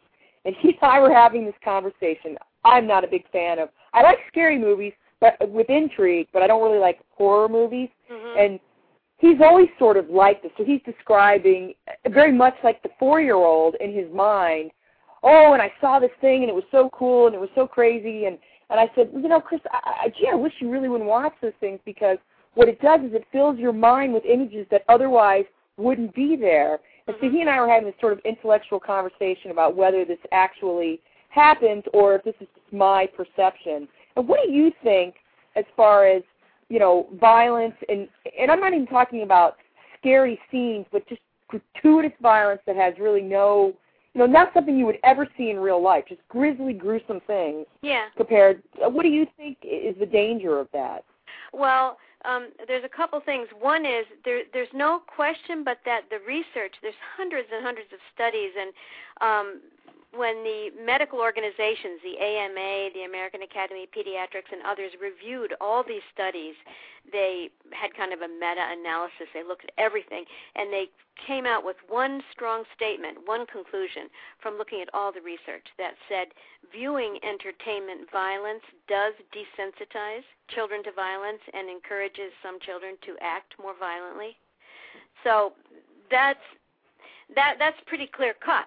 And he and I were having this conversation. I'm not a big fan of. I like scary movies, but with intrigue, but I don't really like horror movies. Mhm. And he's always sort of like this. So he's describing very much like the four-year-old in his mind. Oh, and I saw this thing, and it was so cool, and it was so crazy, and and I said, you know, Chris, I, I, gee, I wish you really wouldn't watch those things because what it does is it fills your mind with images that otherwise wouldn't be there. And so he and I were having this sort of intellectual conversation about whether this actually happened or if this is just my perception. And what do you think as far as you know violence and and I'm not even talking about scary scenes, but just gratuitous violence that has really no you know not something you would ever see in real life, just grisly, gruesome things Yeah. compared. What do you think is the danger of that? Well, um, there's a couple things. One is there, there's no question but that the research, there's hundreds and hundreds of studies, and um, when the medical organizations, the AMA, the American Academy of Pediatrics, and others reviewed all these studies, they had kind of a meta-analysis. They looked at everything, and they came out with one strong statement, one conclusion from looking at all the research that said viewing entertainment violence does desensitize children to violence and encourages some children to act more violently. So that's that that's pretty clear cut.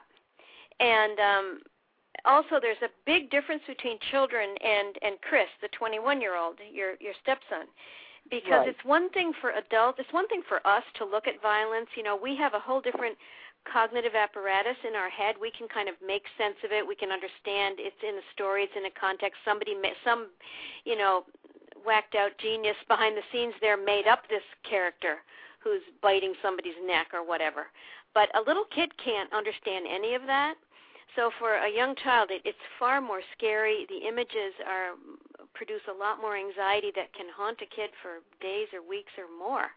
And um also there's a big difference between children and and Chris, the 21-year-old, your your stepson. Because Right. it's one thing for adults, it's one thing for us to look at violence, you know, we have a whole different cognitive apparatus in our head. We can kind of make sense of it. We can understand it's in a story, it's in a context. Somebody, some, you know, whacked out genius behind the scenes there made up this character who's biting somebody's neck or whatever. But a little kid can't understand any of that. So for a young child, it, it's far more scary. The images are produce a lot more anxiety that can haunt a kid for days or weeks or more,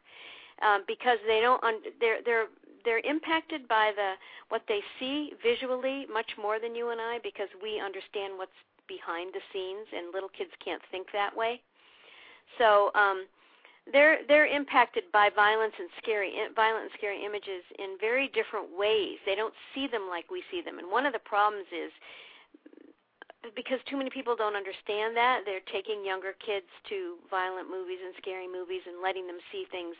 um, because they don't. Un- they're they're they're impacted by the what they see visually much more than you and I, because we understand what's behind the scenes, and little kids can't think that way. So um, they're they're impacted by violence and scary violent and scary images in very different ways. They don't see them like we see them. And one of the problems is because too many people don't understand that they're taking younger kids to violent movies and scary movies and letting them see things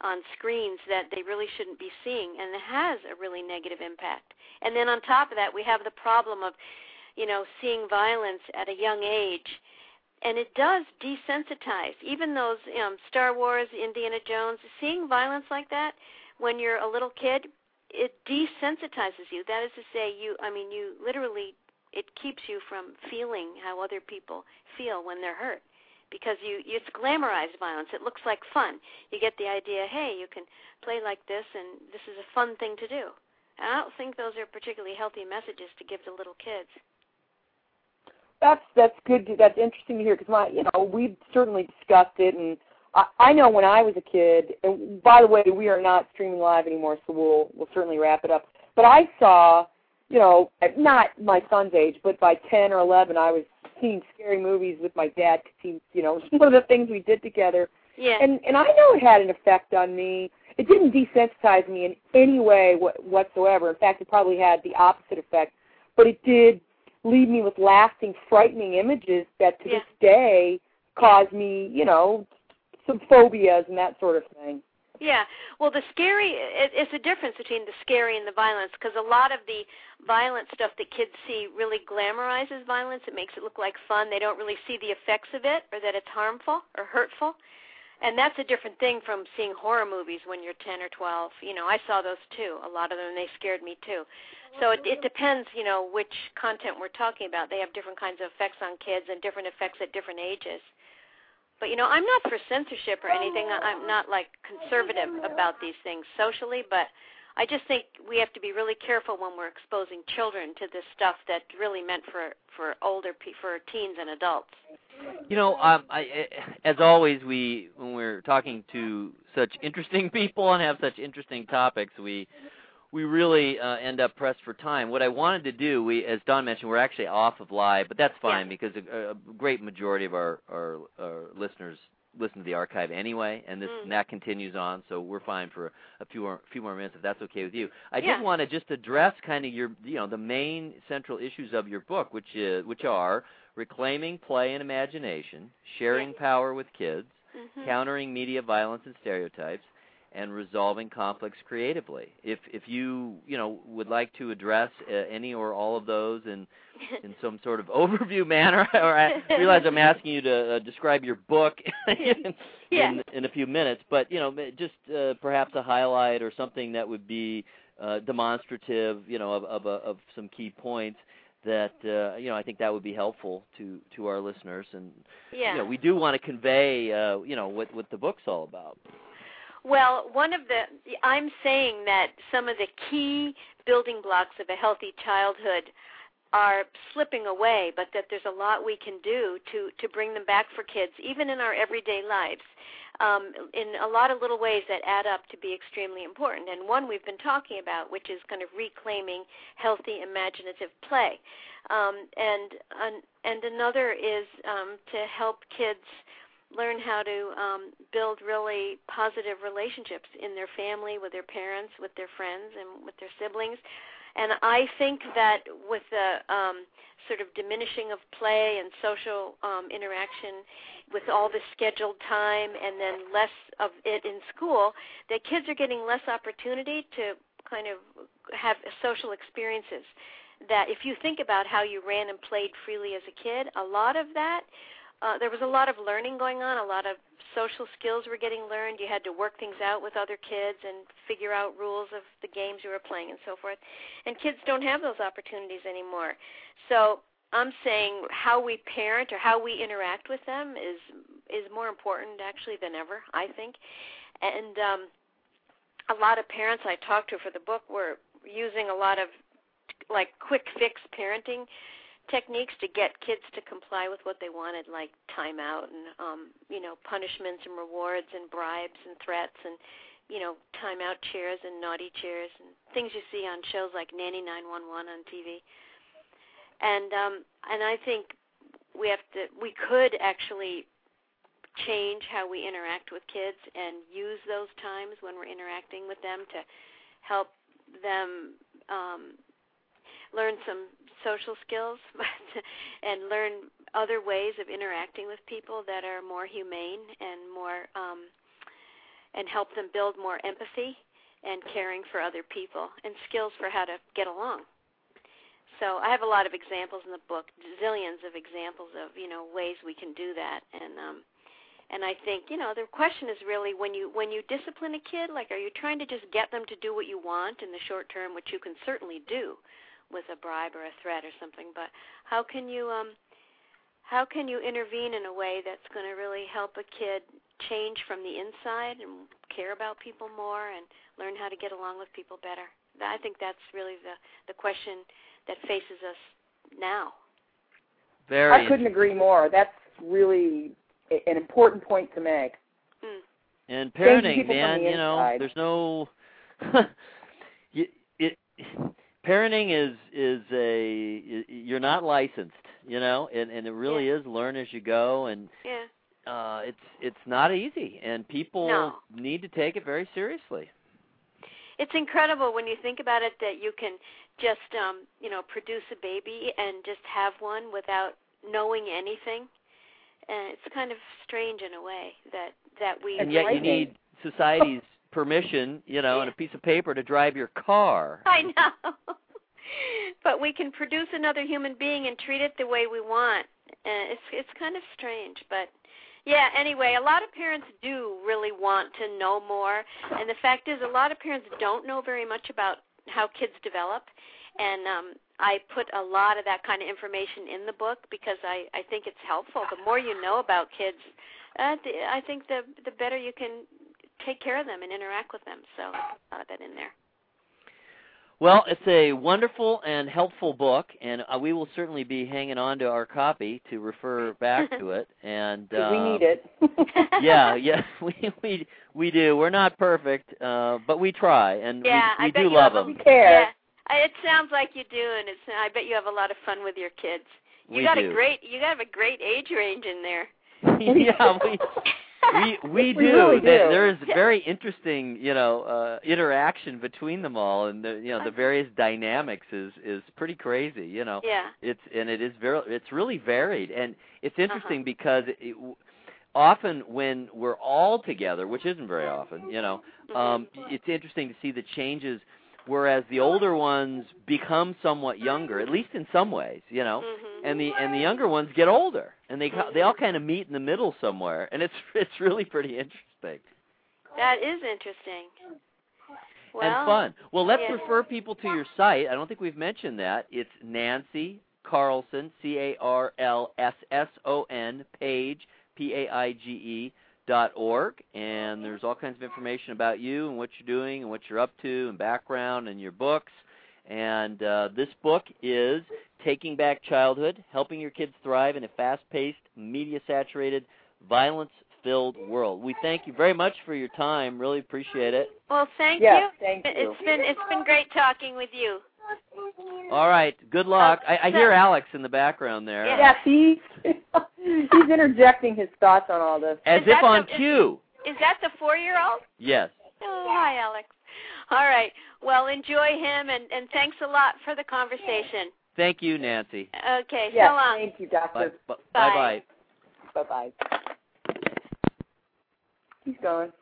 on screens that they really shouldn't be seeing and it has a really negative impact and then on top of that we have the problem of you know seeing violence at a young age and it does desensitize. Even those um star wars indiana jones seeing violence like that when you're a little kid it desensitizes you. That is to say you i mean you literally it keeps you from feeling how other people feel when they're hurt because you it's glamorized violence. It looks like fun. You get the idea hey you can play like this and this is a fun thing to do. And i don't think those are particularly healthy messages to give to little kids that's that's good. To, that's interesting to hear because my, you know, we've certainly discussed it, and I, I know when I was a kid. And by the way, we are not streaming live anymore, so we'll we'll certainly wrap it up. But I saw, you know, not my son's age, but by ten or eleven, I was seeing scary movies with my dad because he, you know, *laughs* one of the things we did together. yeah And and I know it had an effect on me. It didn't desensitize me in any way wh- whatsoever. In fact, it probably had the opposite effect. But it did leave me with lasting, frightening images that to Yeah. this day cause me, you know, some phobias and that sort of thing. Yeah, well, the scary it, it's a difference between the scary and the violence because a lot of the violent stuff that kids see really glamorizes violence. It makes it look like fun. They don't really see the effects of it or that it's harmful or hurtful. And that's a different thing from seeing horror movies when you're 10 or 12. You know, I saw those too. A lot of them they scared me too. So it, it depends, you know, which content we're talking about. They have different kinds of effects on kids and different effects at different ages. But you know, I'm not for censorship or anything. I'm not like conservative about these things socially, but I just think we have to be really careful when we're exposing children to this stuff that's really meant for for older for teens and adults. You know, um, I- as always, we when we're talking to such interesting *laughs* people and have such interesting topics, we we really uh, end up pressed for time. What I wanted to do, we as Dawn mentioned, we're actually off of live, but that's fine because a, a great majority of our, our our listeners listen to the archive anyway, and this Mm. and that continues on, so we're fine for a few more few more minutes if that's okay with you. I Yeah. did want to just address kind of your you know the main central issues of your book, which is which are reclaiming play and imagination, sharing power with kids, Mhm. countering media violence and stereotypes, and resolving conflicts creatively. If if you you know would like to address uh, any or all of those in *laughs* in some sort of *laughs* overview manner, *laughs* or I realize I'm asking you to uh, describe your book in, Yeah. in in a few minutes, but you know just uh, perhaps a highlight or something that would be uh, demonstrative, you know, of of, of some key points that uh, you know I think that would be helpful to to our listeners and yeah. you know, we do want to convey, uh, you know, what what the book's all about. Well, one of the I'm saying that some of the key building blocks of a healthy childhood are slipping away, but that there's a lot we can do to to bring them back for kids, even in our everyday lives, um, in a lot of little ways that add up to be extremely important. And one we've been talking about, which is kind of reclaiming healthy imaginative play, um, and an, and another is um, to help kids learn how to um, build really positive relationships in their family, with their parents, with their friends, and with their siblings. And I think that with the um, sort of diminishing of play and social um, interaction, with all the scheduled time and then less of it in school, that kids are getting less opportunity to kind of have social experiences. That if you think about how you ran and played freely as a kid, a lot of that uh, there was a lot of learning going on. A lot of social skills were getting learned. You had to work things out with other kids and figure out rules of the games you were playing and so forth. And kids don't have those opportunities anymore. So I'm saying how we parent or how we interact with them is is more important actually than ever. I think, and um, a lot of parents I talked to for the book were using a lot of like quick fix parenting techniques to get kids to comply with what they wanted, like timeout and um, you know punishments and rewards and bribes and threats and you know timeout chairs and naughty chairs and things you see on shows like Nanny 911 on TV. And um, and I think we have to we could actually change how we interact with kids and use those times when we're interacting with them to help them um, learn some social skills *laughs* and learn other ways of interacting with people that are more humane and more um and help them build more empathy and caring for other people and skills for how to get along. So I have a lot of examples in the book, zillions of examples of, you know, ways we can do that and um and I think, you know, the question is really when you when you discipline a kid, like are you trying to just get them to do what you want in the short term, which you can certainly do with a bribe or a threat or something, but how can you um how can you intervene in a way that's going to really help a kid change from the inside and care about people more and learn how to get along with people better? I think that's really the the question that faces us now. Very I couldn't agree more. That's really an important point to make. Mm. And Changing parenting, man, you know, there's no *laughs* you, it parenting is is a you're not licensed, you know, and and it really is learn as you go and Yeah. uh it's it's not easy and people No. need to take it very seriously. It's incredible when you think about it that you can just um, you know, produce a baby and just have one without knowing anything. And it's kind of strange in a way that that we and yet you need society's permission, you know, and a piece of paper to drive your car. *laughs* I know. *laughs* but we can produce another human being and treat it the way we want. Uh, it's it's kind of strange, but yeah. Anyway, a lot of parents do really want to know more, and the fact is, a lot of parents don't know very much about how kids develop. And um, I put a lot of that kind of information in the book because I I think it's helpful. The more you know about kids, uh, the, I think the the better you can take care of them and interact with them. So a lot of that in there. Well, it's a wonderful and helpful book, and uh, we will certainly be hanging on to our copy to refer back to *laughs* it. And uh, we need it. *laughs* yeah, yeah, *laughs* we we we do. We're not perfect, uh, but we try, and Yeah, we, we I bet do you love have a- them. Yeah, I- it sounds like you do, and it's. I bet you have a lot of fun with your kids. You We got do. a great. You got a great age range in there. yeah, we we we We do. really There- do. There is very interesting, you know, uh, interaction between them all, and the you know the various dynamics is is pretty crazy. You know, Yeah. it's and it is very it's really varied, and it's Uh-huh. interesting because it, it, often when we're all together, which isn't very often, you know, Mm-hmm. um, it's interesting to see the changes. Whereas the older ones become somewhat younger, at least in some ways, you know, Mm-hmm. and the and the younger ones get older, and they they all kind of meet in the middle somewhere, and it's *laughs* it's really pretty interesting That is interesting. Well, and fun. Well, let's yeah. refer people to your site. I don't think we've mentioned that. It's Nancy Carlsson, C A R L S S O N, Paige, P A I G E dot org, and there's all kinds of information about you and what you're doing and what you're up to and background and your books. And uh, this book is Taking Back Childhood: Helping Your Kids Thrive in a Fast-Paced, Media-Saturated, Violence-Filled World. We thank you very much for your time. Really appreciate it. Well, thank Yes, you. thank you. It's been it's been great talking with you. All right. Good luck. I, I hear Alex in the background there, Yes, he he's interjecting his thoughts on all this. as Is if on the- cue. Is that the four-year-old? Yes. Oh, hi, Alex. All right. Well, enjoy him, and and thanks a lot for the conversation. Thank you, Nancy. Okay. Yes, so long. thank you, Bye doctor. bye. Bye. bye. Bye bye. He's going.